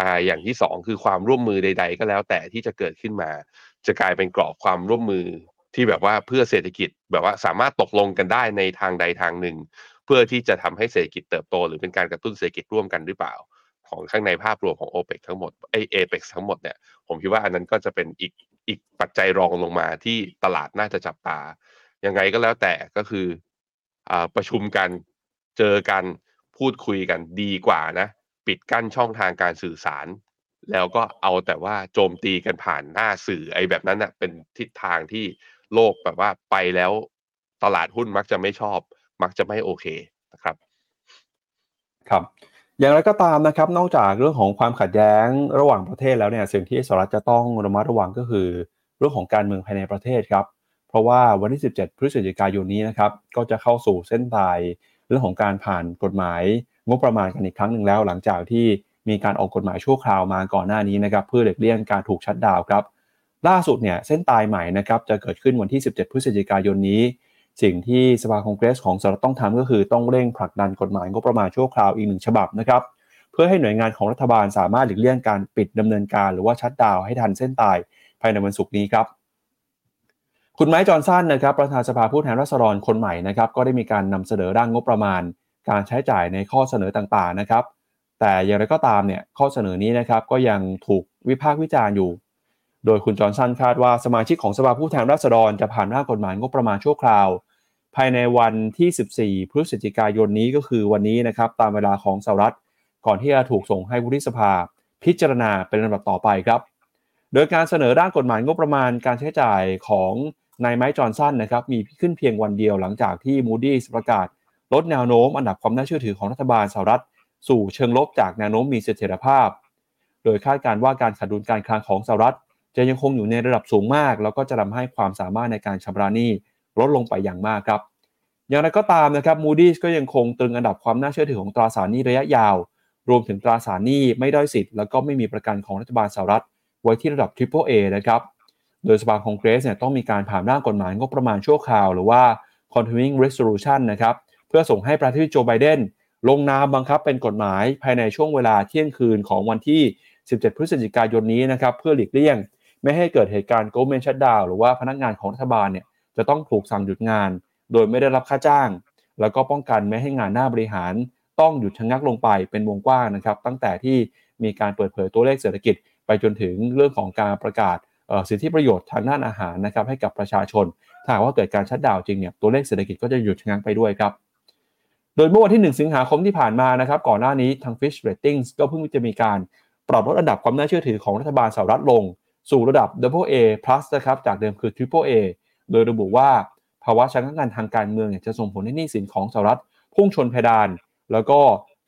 อ่าอย่างที่สองคือความร่วมมือใด ๆ ก็แล้วแต่ที่จะเกิดขึ้นมา จะกลายเป็นกรอบความร่วมมือที่แบบว่าเพื่อเศรษฐกิจแบบว่าสามารถตกลงกันได้ในทางใดทางหนึ่ง เพื่อที่จะทำให้เศรษฐกิจเติบโต หรือเป็นการกระตุ้นเศรษฐกิจร่วมกันหรือเปล่า ของข้างในภาพรวมของโอเปกทั้งหมดไอเอเปกทั้งหมดเนี่ยผมคิดว่าอันนั้นก็จะเป็นอีกอีกปัจจัยรองลงมาที่ตลาดน่าจะจับตายังไงก็แล้วแต่ก็คือ ประชุมกันเจอกันพูดคุยกันดีกว่านะ ปิดกั้นช่องทางการสื่อสาร แล้วก็เอาแต่ว่าโจมตีกันผ่านหน้าสื่อไอ้แบบนั้นน่ะเป็นทิศทางที่โลกแบบว่าไปแล้วตลาดหุ้นมักจะไม่ชอบ มักจะไม่โอเคนะครับ ครับอย่างไรก็ตามนะครับ นอกจากเรื่องของความขัดแย้งระหว่างประเทศแล้วเนี่ยสิ่งที่สหรัฐจะต้องระมัดระวังก็คือ เรื่องของการเมืองภายในประเทศครับ เพราะว่าวันที่ 17 พฤศจิกายนนี้นะครับก็จะเข้าสู่เส้นตายเรื่องของการผ่านกฎหมายงบประมาณกันอีกครั้งหนึ่งแล้ว หลังจากที่มีการออกกฎหมายชั่วคราวมาก่อนหน้านี้นะครับเพื่อหลีกเลี่ยงการถูกชัดดาวครับล่าสุดเนี่ยเส้นตายใหม่นะครับจะเกิดขึ้นวันที่ 17 พฤศจิกายนนี้ สิ่งที่สภาคองเกรสของสหรัฐต้องทำก็คือต้องเร่งผลักดันกฎหมายงบประมาณชั่วคราวอีกหนึ่งฉบับนะครับเพื่อให้หน่วยงานของรัฐบาลสามารถหลีกเลี่ยงการปิดดำเนินการ หรือว่าชัดดาวให้ทันเส้นตายภายในวันศุกร์นี้ครับ คุณไมค์จอห์นสันนะครับประธานสภาผู้แทนราษฎรคนใหม่นะครับก็ได้มีการนำเสนอร่างงบประมาณ การใช้จ่ายในข้อเสนอต่างๆนะครับ แต่อย่างไรก็ตามเนี่ยข้อเสนอนี้นะครับก็ยังถูกวิพากษ์วิจารณ์อยู่ โดยคุณจอห์นสันคาดว่าสมาชิกของสภาผู้แทนราษฎรจะผ่านร่างกฎหมายงบประมาณชั่วคราว ภายในวันที่ 14 พฤศจิกายนนี้ก็คือวันนี้นะครับตามเวลาของสหรัฐ ก่อนที่จะถูกส่งให้วุฒิสภา พิจารณาเป็นลำดับต่อไปครับ โดยการเสนอร่างกฎหมายงบประมาณการใช้จ่ายของ นายไมค์จอห์นสันนะครับมีขึ้นเพียงวันเดียวหลังจากที่ Moody's ประกาศ ลดแนวโน้มอันดับความน่าเชื่อถือของรัฐบาลสหรัฐ สู่เชิงลบจากแนวโน้มมีเสถียรภาพ โดยคาดการณ์ว่าการขาดดุลการคลังของสหรัฐ จะยังคงอยู่ในระดับสูงมาก แล้วก็จะทำให้ความสามารถในการชำระหนี้ลดลงไปอย่างมากครับ อย่างไรก็ตามนะครับ Moody's ก็ยังคงตรึงอันดับความน่าเชื่อถือของตราสารหนี้ระยะยาว รวมถึงตราสารหนี้ไม่ด้อยสิทธิ์แล้วก็ไม่มีประกันของรัฐบาลสหรัฐ ไว้ที่ระดับ Triple A นะครับ โดยสภาคองเกรสเนี่ยต้องมีการผ่านร่างกฎหมายงบประมาณชั่วคราว หรือว่า continuing resolution นะครับเพื่อส่งให้ประธานาธิบดีโจไบเดนลงนามบังคับเป็นกฎหมายภายในช่วงเวลาเที่ยงคืนของวันที่ 17 พฤศจิกายนนี้นะครับเพื่อหลีกเลี่ยง ไม่ให้เกิดเหตุการณ์ government shutdown หรือว่าพนักงานของรัฐบาลเนี่ยจะต้องถูกสั่งหยุดงาน โดยไม่ได้รับค่าจ้าง แล้วก็ป้องกันไม่ให้งานหน้าบริหาร ต้องหยุดชะงักลงไปเป็นวงกว้างนะครับ ตั้งแต่ที่มีการเปิดเผยตัวเลขเศรษฐกิจ ไปจนถึงเรื่องของการประกาศ สิทธิประโยชน์ทางด้านอาหารนะครับให้กับประชาชน ถ้าว่าเกิดการชัดดาวจริงเนี่ยตัวเลขเศรษฐกิจก็จะหยุดชะงักไปด้วยครับ โดยเมื่อวันที่ 1 สิงหาคมที่ผ่านมานะครับก่อนหน้านี้ทาง Fish Ratings ก็เพิ่งจะมีการปรับลดอันดับความน่าเชื่อถือของรัฐบาลสหรัฐลง สู่ระดับ Double A plus นะครับจากเดิมคือ Triple A โดยระบุว่าภาวะชะงักงันทางการเมืองจะส่งผลให้หนี้สินของสหรัฐพุ่งชนเพดาน แล้วก็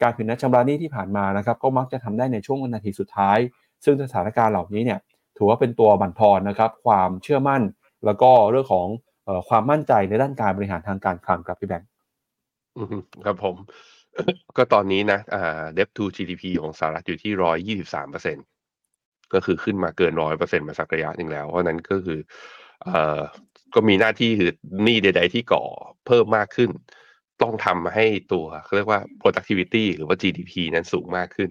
การผิดนัดชำระหนี้ที่ผ่านมานะครับก็มักจะทำได้ในช่วงนาทีสุดท้าย ซึ่งสถานการณ์เหล่านี้เนี่ย ถือว่าเป็นตัวบั่นทอนนะครับความเชื่อมั่น แล้วก็เรื่องของออความมั่นใจในด้านการบริหารทางการคลังครับพี่แบงค์ครับผม ก็ตอนนี้นะอ่า debt to GDP ของสหรัฐอยู่ที่ร้อยยี่สิบสามเปอร์เซ็นก็คือขึ้นมาเกินร้อยเปอร์เซ็นมาสักระยะหนึ่งแล้ว เพราะนั้นก็คือเอ่อก็มีหน้าที่คือหนี้ใด ๆ ที่ก่อเพิ่มมากขึ้น ต้องทำให้ตัวเขาเรียกว่า productivity หรือว่า GDP นั้นสูงมากขึ้น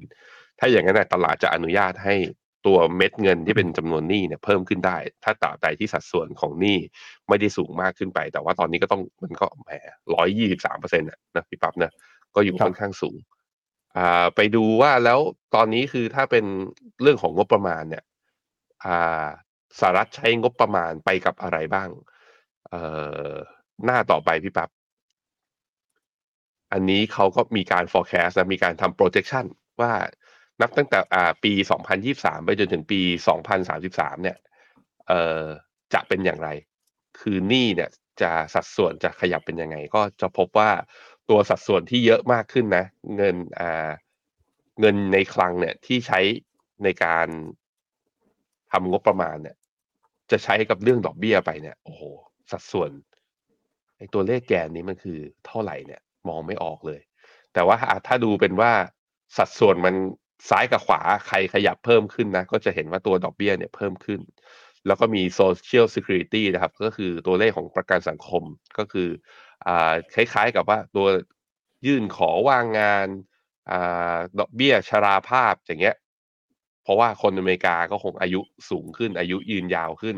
ถ้าอย่างนั้นตลาดจะอนุญาตให้ ตัวเม็ดเงินที่เป็นจำนวนหนี้เนี่ยเพิ่มขึ้นได้ ถ้าตราบใดที่สัดส่วนของหนี้ไม่ได้สูงมากขึ้นไป แต่ว่าตอนนี้ก็ต้องมันก็แหมร้อยยี่สิบสามเปอร์เซ็นต์นะพี่ปั๊บนะก็อยู่ค่อนข้างสูงอ่าไปดูว่าแล้วตอนนี้คือถ้าเป็นเรื่องของงบประมาณเนี่ยอ่าสหรัฐใช้งบประมาณไปกับอะไรบ้าง เอ่อหน้าต่อไปพี่ปับ๊บอันนี้เขาก็มีการ forecast นะมีการทำ projection ว่า นับตั้งแต่อ่าปี 2023 ไปจนถึงปี 2033 เนี่ยเอ่อจะเป็นอย่างไร คือหนี้เนี่ยจะสัดส่วนจะขยับเป็นยังไง ก็จะพบว่าตัวสัดส่วนที่เยอะมากขึ้นนะ เงินอ่าเงินในคลังเนี่ยที่ใช้ในการทำงบประมาณเนี่ย จะใช้กับเรื่องดอกเบี้ยไปเนี่ยโอ้โหสัดส่วนไอ้ตัวเลขแกนนี้มันคือเท่าไหร่เนี่ย มองไม่ออกเลย แต่ว่าถ้าดูเป็นว่าสัดส่วนมัน ซ้ายกับขวาใครขยับเพิ่มขึ้นนะ ก็จะเห็นว่าตัวดอกเบี้ยเนี่ยเพิ่มขึ้น แล้วก็มี social security นะครับ ก็คือตัวเลขของประกันสังคมก็คืออ่าคล้ายๆกับว่าตัวยื่นขอว่างงานอ่าดอกเบี้ยชราภาพอย่างเงี้ยเพราะว่าคนอเมริกาก็คงอายุสูงขึ้น อายุยืนยาวขึ้น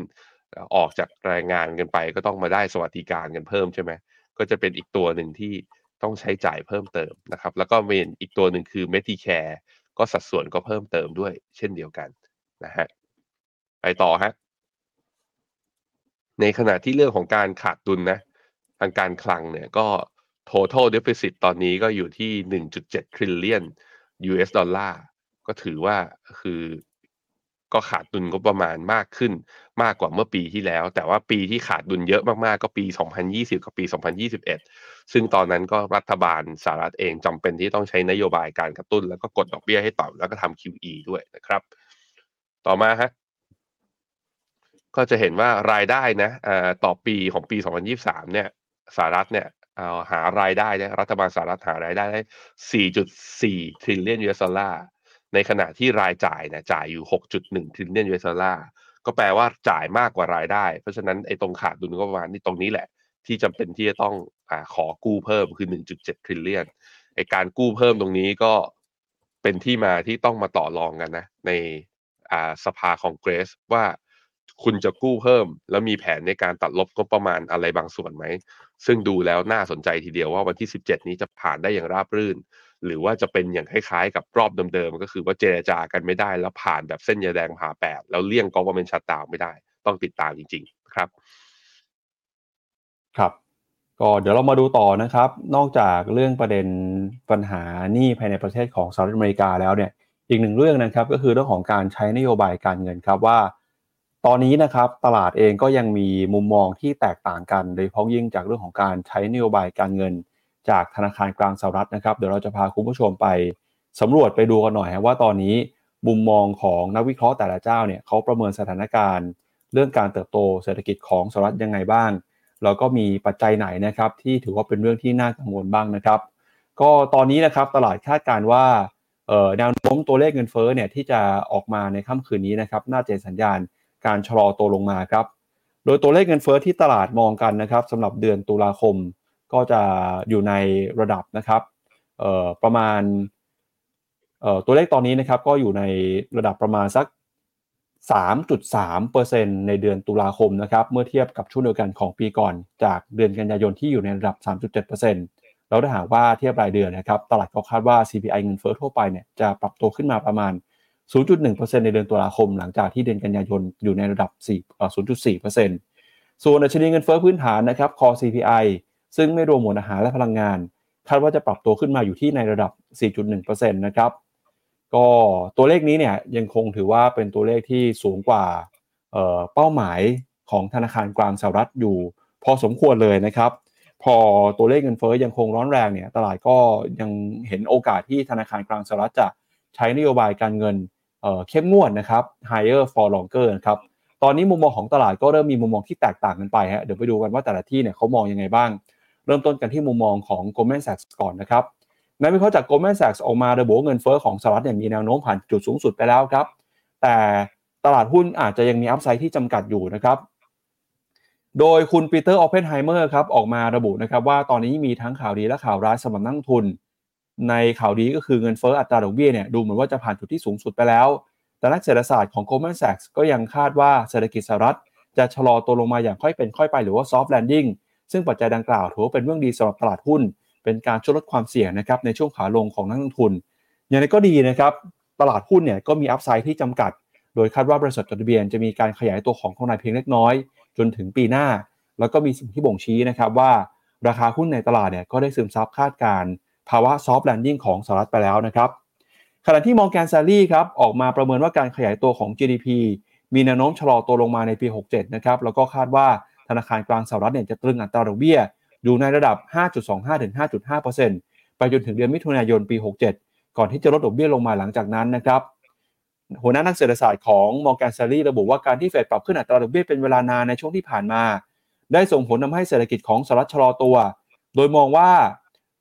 ออกจากแรงงานกันไปก็ต้องมาได้สวัสดิการกันเพิ่มใช่ไหมก็จะเป็นอีกตัวหนึ่งที่ต้องใช้จ่ายเพิ่มเติมนะครับ แล้วก็เป็นอีกตัวหนึ่งคือ Medicare ก็สัดส่วนก็เพิ่มเติมด้วยเช่นเดียวกันนะฮะไปต่อฮะในขณะที่เรื่องของการขาดดุลนะทางการคลังเนี่ยก็ total deficit ตอนนี้ก็อยู่ที่ 1.7 trillion US ดอลลาร์ก็ถือว่าคือ ก็ขาดดุลก็ประมาณมากขึ้นมากกว่าเมื่อปีที่แล้ว แต่ว่าปีที่ขาดดุลเยอะมากๆก็ปี 2020 กับปี 2021 ซึ่งตอนนั้นก็รัฐบาลสหรัฐเองจำเป็นที่ต้องใช้นโยบายการกระตุ้น แล้วก็กดดอกเบี้ยให้ต่ำแล้วก็ทำ QE ด้วยนะครับ ต่อมาฮะก็จะเห็นว่ารายได้นะต่อปีของปี 2023 เนี่ยสหรัฐเนี่ยเอาหารายได้เลยรัฐบาลสหรัฐหารายได้ได้ 4.4 trillion US ดอลลาร์ ในขณะที่รายจ่ายเนี่ยจ่ายอยู่ 6.1 trillion US ดอลลาร์ก็แปลว่าจ่ายมากกว่ารายได้ เพราะฉะนั้นไอ้ตรงขาดดุลก็ประมาณนี้ตรงนี้แหละ ที่จำเป็นที่จะต้องอขอกู้เพิ่มคือ 1.7 trillion ไอ้การกู้เพิ่มตรงนี้ก็เป็นที่มาที่ต้องมาต่อรองกันนะ ในสภาคองเกรสว่าคุณจะกู้เพิ่ม แล้วมีแผนในการตัดลบก็ประมาณอะไรบางส่วนไหม ซึ่งดูแล้วน่าสนใจทีเดียวว่าวันที่ 17 นี้จะผ่านได้อย่างราบรื่น หรือว่าจะเป็นอย่างคล้ายๆ กับรอบเดิมๆก็คือว่าเจรจากันไม่ได้ แล้วผ่านแบบเส้นยาแดงผ่าแปดแล้วเลี่ยงกองเป็นชัดดาวไม่ได้ ต้องติดตามจริง ๆ ครับ ครับ ก็เดี๋ยวเรามาดูต่อนะครับ นอกจากเรื่องประเด็นปัญหาหนี้ภายในประเทศของสหรัฐอเมริกาแล้วเนี่ย อีกหนึ่งเรื่องนะครับ ก็คือเรื่องของการใช้นโยบายการเงินครับว่า ตอนนี้นะครับตลาดเองก็ยังมีมุมมองที่แตกต่างกันโดยเฉพาะยิ่งจากเรื่องของการใช้นโยบายการเงิน จากธนาคารกลางสหรัฐนะครับ เดี๋ยวเราจะพาคุณผู้ชมไปสำรวจไปดูกันหน่อยว่าตอนนี้มุมมองของนักวิเคราะห์แต่ละเจ้าเนี่ยเขาประเมินสถานการณ์ เรื่องการเติบโตเศรษฐกิจของสหรัฐยังไงบ้างแล้วก็มีปัจจัยไหนนะครับที่ถือว่าเป็นเรื่องที่น่ากังวลบ้างนะครับ ก็ตอนนี้นะครับตลาดคาดการว่าแนวโน้มตัวเลขเงินเฟ้อเนี่ยที่จะออกมาในค่ำคืนนี้นะครับน่าจะสัญญาณการชะลอตัวลงมาครับ โดยตัวเลขเงินเฟ้อที่ตลาดมองกันนะครับสำหรับเดือนตุลาคม ก็จะอยู่ในระดับนะครับประมาณตัวเลขตอนนี้นะครับก็อยู่ในระดับประมาณสัก 3.3%ในเดือนตุลาคมนะครับเมื่อเทียบกับช่วงเดียวกันของปีก่อนจากเดือนกันยายนที่อยู่ในระดับ 3.7%แล้วถ้าหากว่าเทียบรายเดือนนะครับตลาดก็คาดว่า CPI เงินเฟ้อทั่วไปเนี่ยจะปรับตัวขึ้นมาประมาณ 0.1%ในเดือนตุลาคม หลังจากที่เดือนกันยายนอยู่ในระดับ4 0.4%ส่วนอัชนีเงินเฟ้อพื้นฐานนะครับ core CPI ซึ่งไม่รวมหมวดอาหารและพลังงานคาดว่าจะปรับตัวขึ้นมาอยู่ที่ในระดับ 4.1%นะครับก็ตัวเลขนี้เนี่ยยังคงถือว่าเป็นตัวเลขที่สูงกว่าเป้าหมายของธนาคารกลางสหรัฐอยู่ พอสมควรเลยนะครับ พอตัวเลขเงินเฟ้อยังคงร้อนแรงเนี่ยตลาดก็ยังเห็นโอกาสที่ธนาคารกลางสหรัฐจะใช้นโยบายการเงินเข้มงวดนะครับ higher for longer ครับตอนนี้มุมมองของตลาดก็เริ่มมีมุมมองที่แตกต่างกันไปฮะเดี๋ยวไปดูกันว่าแต่ละที่เนี่ยเขามองยังไงบ้าง เริ่มต้นกันที่มุมมองของ Goldman Sachs ก่อนนะครับนักวิเคราะห์จาก Goldman Sachs ออกมาระบุเงินเฟ้อของสหรัฐเนี่ยมีแนวโน้มผ่านจุดสูงสุดไปแล้วครับ แต่ตลาดหุ้นอาจจะยังมี upside ที่จำกัดอยู่นะครับ โดยคุณปีเตอร์ออเพนไฮเมอร์ครับออกมาระบุนะครับว่าตอนนี้มีทั้งข่าวดีและข่าวร้ายสำหรับนักลงทุน ในข่าวดีก็คือเงินเฟ้ออัตราดอกเบี้ยเนี่ยดูเหมือนว่าจะผ่านจุดที่สูงสุดไปแล้ว แต่นักเศรษฐศาสตร์ของ Goldman Sachs ก็ยังคาดว่าเศรษฐกิจสหรัฐ จะชะลอตัวลงมาอย่างค่อยเป็นค่อยไปหรือว่า soft landing ซึ่งปัจจัยดังกล่าวถือว่าเป็นเรื่องดีสำหรับตลาดหุ้น เป็นการช่วยลดความเสี่ยงนะครับในช่วงขาลงของนักลงทุน อย่างไรก็ดีนะครับตลาดหุ้นเนี่ยก็มีอัพไซด์ที่จำกัด โดยคาดว่าบริษัทจดทะเบียนจะมีการขยายตัวของกำไรเพียงเล็กน้อย จนถึงปีหน้า แล้วก็มีสิ่งที่บ่งชี้นะครับว่าราคาหุ้นในตลาดเนี่ยก็ได้ซึมซับคาดการณ์ภาวะ soft landing ของสหรัฐไปแล้วนะครับขณะที่ Morgan Stanley ครับออกมาประเมินว่าการขยายตัวของ GDP มีแนวโน้มชะลอตัวลงมาในปี 67 นะครับ แล้วก็คาดว่า ธนาคารกลางสหรัฐเนี่ยจะตรึงอัตราดอกเบี้ยอยู่ในระดับ 5.25ถึง5.5%ไปจนถึงเดือนมิถุนายนปี 67 ก่อนที่จะลดดอกเบี้ยลงมาหลังจากนั้นนะครับหัวหน้านักเศรษฐศาสตร์ของ Morgan Stanley ระบุว่าการที่เฟดปรับขึ้นอัตราดอกเบี้ยเป็นเวลานานในช่วงที่ผ่านมา ได้ส่งผลทำให้เศรษฐกิจของสหรัฐชะลอตัว โดยมองว่า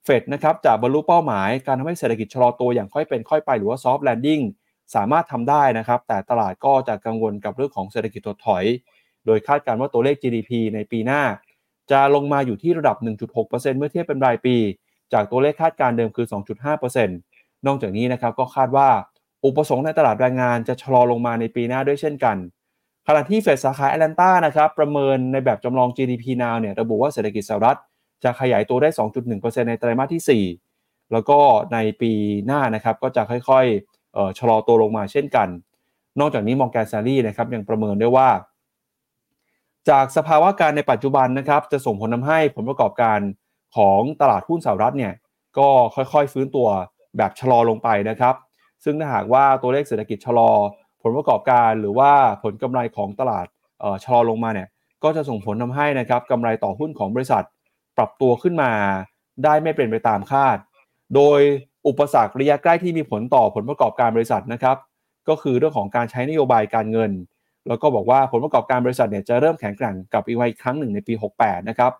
เฟดนะครับจะบรรลุเป้าหมายการทำให้เศรษฐกิจชะลอตัวอย่างค่อยเป็นค่อยไปหรือว่า soft landing สามารถทำได้นะครับ แต่ตลาดก็จะกังวลกับเรื่องของเศรษฐกิจถดถอย โดยคาดการณ์ว่าตัวเลข GDP ในปีหน้า จะลงมาอยู่ที่ระดับ 1.6%เมื่อเทียบเป็นรายปี จากตัวเลขคาดการณ์เดิมคือ 2.5%นอกจากนี้นะครับก็คาดว่าอุปสงค์ในตลาดแรงงานจะชะลอลงมาในปีหน้าด้วยเช่นกัน ขณะที่เฟดสาขาแอตแลนตานะครับประเมินในแบบจำลอง GDP now เนี่ยระบุว่าเศรษฐกิจสหรัฐจะขยายตัวได้ 2.1%ในไตรมาสที่ 4 แล้วก็ในปีหน้านะครับก็จะค่อยๆชะลอตัวลงมาเช่นกัน นอกจากนี้มองแกนซารีนะครับยังประเมินได้ว่า จากสภาวะการในปัจจุบันนะครับจะส่งผลทาให้ผลประกอบการของตลาดหุ้นสหรัฐเนี่ยก็ค่อยๆฟื้นตัวแบบชะลอลงไปนะครับ ซึ่งถ้าหากว่าตัวเลขเศรษฐกิจชะลอ ผลประกอบการหรือว่าผลกำไรของตลาดชะลอลงมาเนี่ยก็จะส่งผลทำให้นะครับกำไรต่อหุ้นของบริษัท ปรับตัวขึ้นมา ได้ไม่เป็นไปตามคาด โดยอุปสรรคระยะใกล้ที่มีผลต่อผลประกอบการบริษัทนะครับ ก็คือเรื่องของการใช้นโยบายการเงิน แล้วก็บอกว่าผลประกอบการบริษัทเนี่ยจะเริ่มแข็งแกร่งกับอีกอีกครั้งหนึ่งในปี 68 นะครับ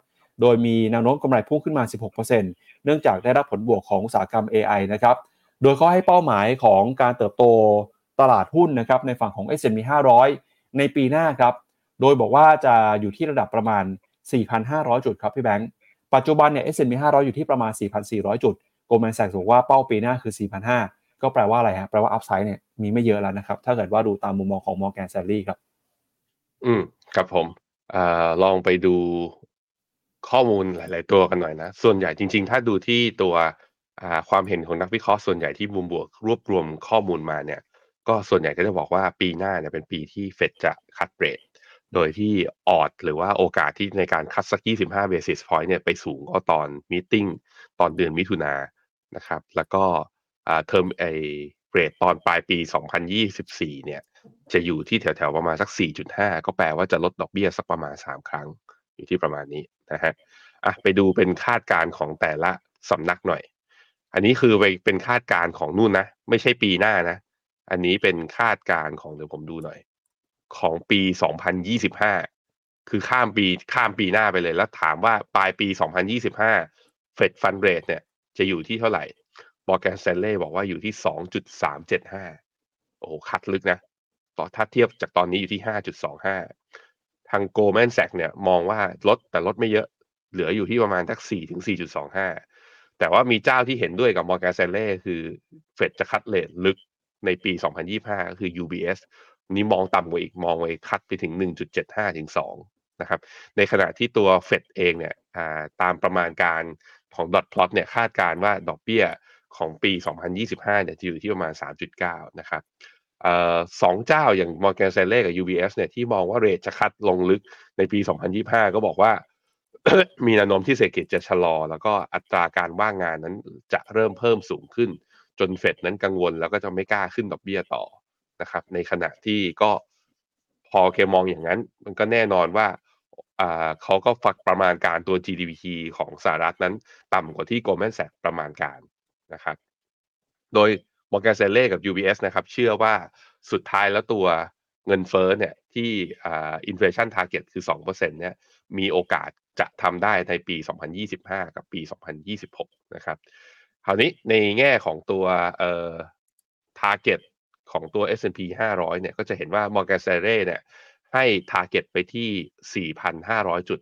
โดยมีแนวโน้มกำไรพุ่งขึ้นมา 16%เนื่องจากได้รับผลบวกของอุตสาหกรรม AI นะครับ โดยเขาให้เป้าหมายของการเติบโตตลาดหุ้นนะครับในฝั่งของ S&P 500 ในปีหน้าครับ โดยบอกว่าจะอยู่ที่ระดับประมาณ 4,500 จุดครับพี่แบงค์ ปัจจุบันเนี่ย S&P 500 อยู่ที่ประมาณ 4,400 จุด Goldman Sachs บอกว่าเป้าปีหน้าคือ 4,500 ก็แปลว่าอะไรฮะ แปลว่าอัพไซด์เนี่ย มีไม่เยอะแล้วนะครับ ถ้าเกิดว่าดูตามมุมมองของ Morgan Stanley ครับ อืมครับผมอลองไปดูข้อมูลหลาย ๆ ตัวกันหน่อยนะ ส่วนใหญ่จริง ๆ ถ้าดูที่ตัวความเห็นของนักวิเคราะห์ส่วนใหญ่ที่มุมบวกรวบรวมข้อมูลมาเนี่ย ก็ส่วนใหญ่ก็จะบอกว่าปีหน้าเนี่ยเป็นปีที่เฟดจะคัดเรทโดยที่ออดหรือว่าโอกาสที่ในการคัดสัก 25 basis point เนี่ยไปสูงก็ตอนมีติ้งตอนเดือนมิถุนานนะครับ แล้วก็เทอมไอ เรทตอนปลายปี 2024 เนี่ย จะอยู่ที่แถวๆประมาณสัก 4.5 ก็แปลว่าจะลดดอกเบี้ยสักประมาณ 3 ครั้ง อยู่ที่ประมาณนี้นะฮะอะไปดูเป็นคาดการณ์ของแต่ละสำนักหน่อย อันนี้คือไปเป็นคาดการณ์ของนู่นนะ ไม่ใช่ปีหน้านะ อันนี้เป็นคาดการณ์ของเดี๋ยวผมดูหน่อย ของปี 2025 คือข้ามปีข้ามปีหน้าไปเลยแล้วถามว่าปลายปี 2025 เฟดฟันเรทเนี่ยจะอยู่ที่เท่าไหร่ Morgan Stanley บอกว่าอยู่ที่2.375โอ้โห cut ลึกนะต่อถ้าเทียบจากตอนนี้อยู่ที่5.25ทาง Goldman Sachs เนี่ยมองว่าลดแต่ลดไม่เยอะ เหลืออยู่ที่ประมาณทัก4ถึง4.25แต่ว่ามีเจ้าที่เห็นด้วยกับ Morgan Stanley คือเฟดจะ cut rate ลึกในปี 2025ก็คือ UBS นี้มองต่ำกว่าอีกมองไว้ cut ไปถึง 1.75 ถึง 2 นะครับ ในขณะที่ตัวเฟดเองเนี่ยตามประมาณการของดอทพลอตเนี่ยคาดการว่าดอกเบี้ย ของปี 2025 เนี่ยจะอยู่ที่ประมาณ 3.9 นะครับสองเจ้าอย่าง Morgan Stanley กับ UBS เนี่ยที่มองว่าเรทจะคัดลงลึกในปี 2025 ก็บอกว่า มีแนวโน้มที่เศรษฐกิจจะชะลอ แล้วก็อัตราการว่างงานนั้นจะเริ่มเพิ่มสูงขึ้น จนเฟดนั้นกังวลแล้วก็จะไม่กล้าขึ้นดอกเบี้ยต่อนะครับในขณะที่ก็พอเคมองอย่างนั้น มันก็แน่นอนว่าอ่าเขาก็ฝักประมาณการตัว GDP ของสหรัฐนั้นต่ำกว่าที่ Goldman Sachs ประมาณการ นะครับ โดย Morgan Stanley กับ UBS นะครับ เชื่อว่าสุดท้ายแล้วตัวเงินเฟ้อเนี่ยที่อ่า inflation target คือ2%เนี่ยมีโอกาสจะทำได้ในปี 2025 กับปี 2026 นะครับ คราวนี้ในแง่ของตัวเอ่อ target ของตัว S&P 500 เนี่ยก็จะเห็นว่า Morgan Stanley เนี่ยให้ target ไปที่ 4,500 จุด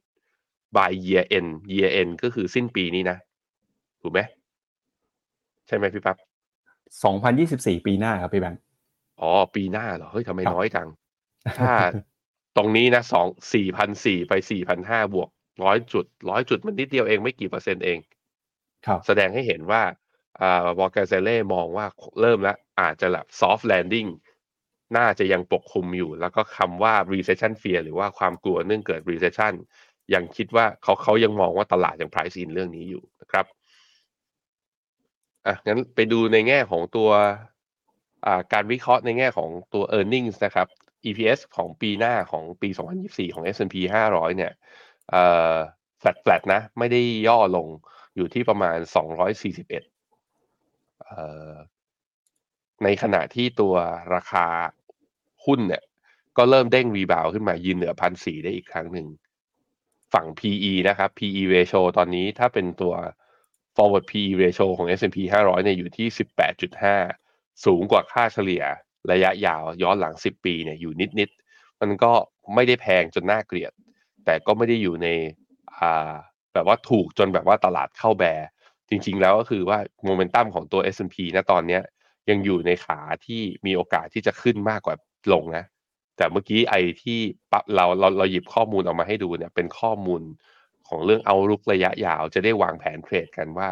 by year end year end ก็คือสิ้นปีนี้นะ ถูกไหม ใช่ไหมพี่ปั๊บ2024ปีหน้าครับพี่แบงค์อ๋อ ปีหน้าเหรอ เฮ้ยทำไมครับน้อยจัง ถ้าตรงนี้นะสองสี่พันสี่ไปสี่พันห้าบวกร้อยจุดร้อยจุดมันนิดเดียวเองไม่กี่เปอร์เซ็นต์เอง ครับ แสดงให้เห็นว่าอ่าวอลเกเซเล่มองว่าเริ่มแล้ว อาจจะแบบ soft landing น่าจะยังปกคลุมอยู่ แล้วก็คำว่า recession fear หรือว่าความกลัวเนื่องเกิด recession ยังคิดว่าเขาเขายังมองว่าตลาดยัง price in เรื่องนี้อยู่นะครับ อะงั้นไปดูในแง่ของตัวอ่าการวิเคราะห์ในแง่ของตัว e a r n i n g นะครับ EPS ของปีหน้าของปี 2024 ของ S&P 500 เนี่ยเอ่อ flat flat นะ ไม่ได้ย่อลงอยู่ที่ประมาณ 241เอ่อในขณะที่ตัวราคาหุ้นเนี่ย ก็เริ่มเด้งรีบาวขึ้นมายืนเหนือพันสี่ได้อีกครั้งหนึ่ง ฝั่ง PE นะครับ PE ratio ตอนนี้ถ้าเป็นตัว forward PE ratio ของ S&P 500เนี่ยอยู่ที่ 18.5 สูงกว่าค่าเฉลี่ยระยะยาวย้อนหลัง 10 ปีเนี่ยอยู่นิดๆ มันก็ไม่ได้แพงจนน่าเกลียด แต่ก็ไม่ได้อยู่ในอ่าแบบว่าถูกจนแบบว่าตลาดเข้า bear จริงๆแล้วก็คือว่าโมเมนตัมของตัว S&P นะตอนเนี้ยยังอยู่ในขาที่มีโอกาสที่จะขึ้นมากกว่าลงนะ แต่เมื่อกี้ไอ้ที่ปะเราเราเราหยิบข้อมูลออกมาให้ดูเนี่ยเป็นข้อมูล ของเรื่อง outlook ระยะยาว จะได้วางแผนเทรดกันว่า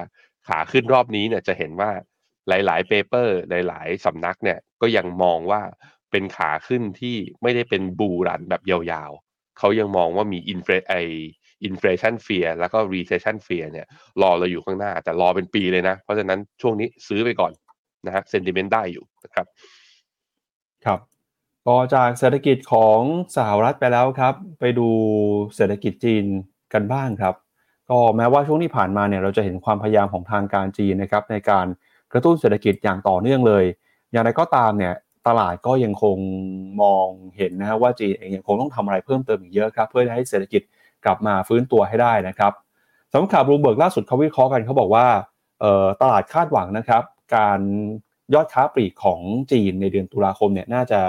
ขาขึ้นรอบนี้เนี่ยจะเห็นว่าหลาย ๆ paperหลาย ๆ สำนักเนี่ยก็ยังมองว่าเป็นขาขึ้นที่ไม่ได้เป็น bull run แบบยาวๆ เขายังมองว่ามี infla- inflation fear แล้วก็ recession fear เนี่ยรอเราอยู่ข้างหน้า แต่รอเป็นปีเลยนะ เพราะฉะนั้นช่วงนี้ซื้อไปก่อนนะฮะ sentiment ได้อยู่นะครับ ครับก็จากเศรษฐกิจของสหรัฐไปแล้วครับ ไปดูเศรษฐกิจจีน กันบ้างครับ ก็แม้ว่าช่วงที่ผ่านมาเนี่ยเราจะเห็นความพยายามของทางการจีนนะครับในการกระตุ้นเศรษฐกิจอย่างต่อเนื่องเลย อย่างไรก็ตามเนี่ยตลาดก็ยังคงมองเห็นนะว่าจีนเองยังคงต้องทำอะไรเพิ่มเติมอีกเยอะครับเพื่อให้เศรษฐกิจกลับมาฟื้นตัวให้ได้นะครับสำหรับข่าวบลูเบิร์กล่าสุดเขาวิเคราะห์กันเขาบอกว่าตลาดคาดหวังนะครับ การยอดค้าปลีกของจีนในเดือนตุลาคมเนี่ยน่าจะ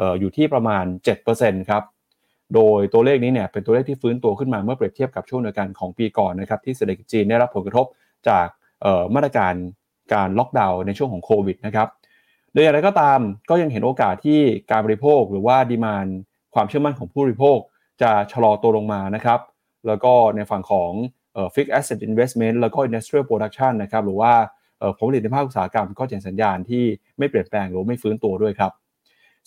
อออยู่ที่ประมาณ 7%ครับ โดยตัวเลขนี้เนี่ยเป็นตัวเลขที่ฟื้นตัวขึ้นมาเมื่อเปรียบเทียบกับช่วงเดียวกันของปีก่อนนะครับที่เศรษฐกิจจีนได้รับผลกระทบจากมาตรการการล็อกดาวน์ในช่วงของโควิดนะครับโดยอย่างไรก็ตามก็ยังเห็นโอกาสที่การบริโภคหรือว่าดีมานความเชื่อมั่นของผู้บริโภค จะชะลอตัวลงมานะครับ แล้วก็ในฝั่งของเอ่อ fixed asset investment แล้วก็ industrial production นะครับหรือว่าผลผลิตในภาคอุตสาหกรรมก็เห็นสัญญาณที่ไม่เปลี่ยนแปลงหรือไม่ฟื้นตัวด้วยครับ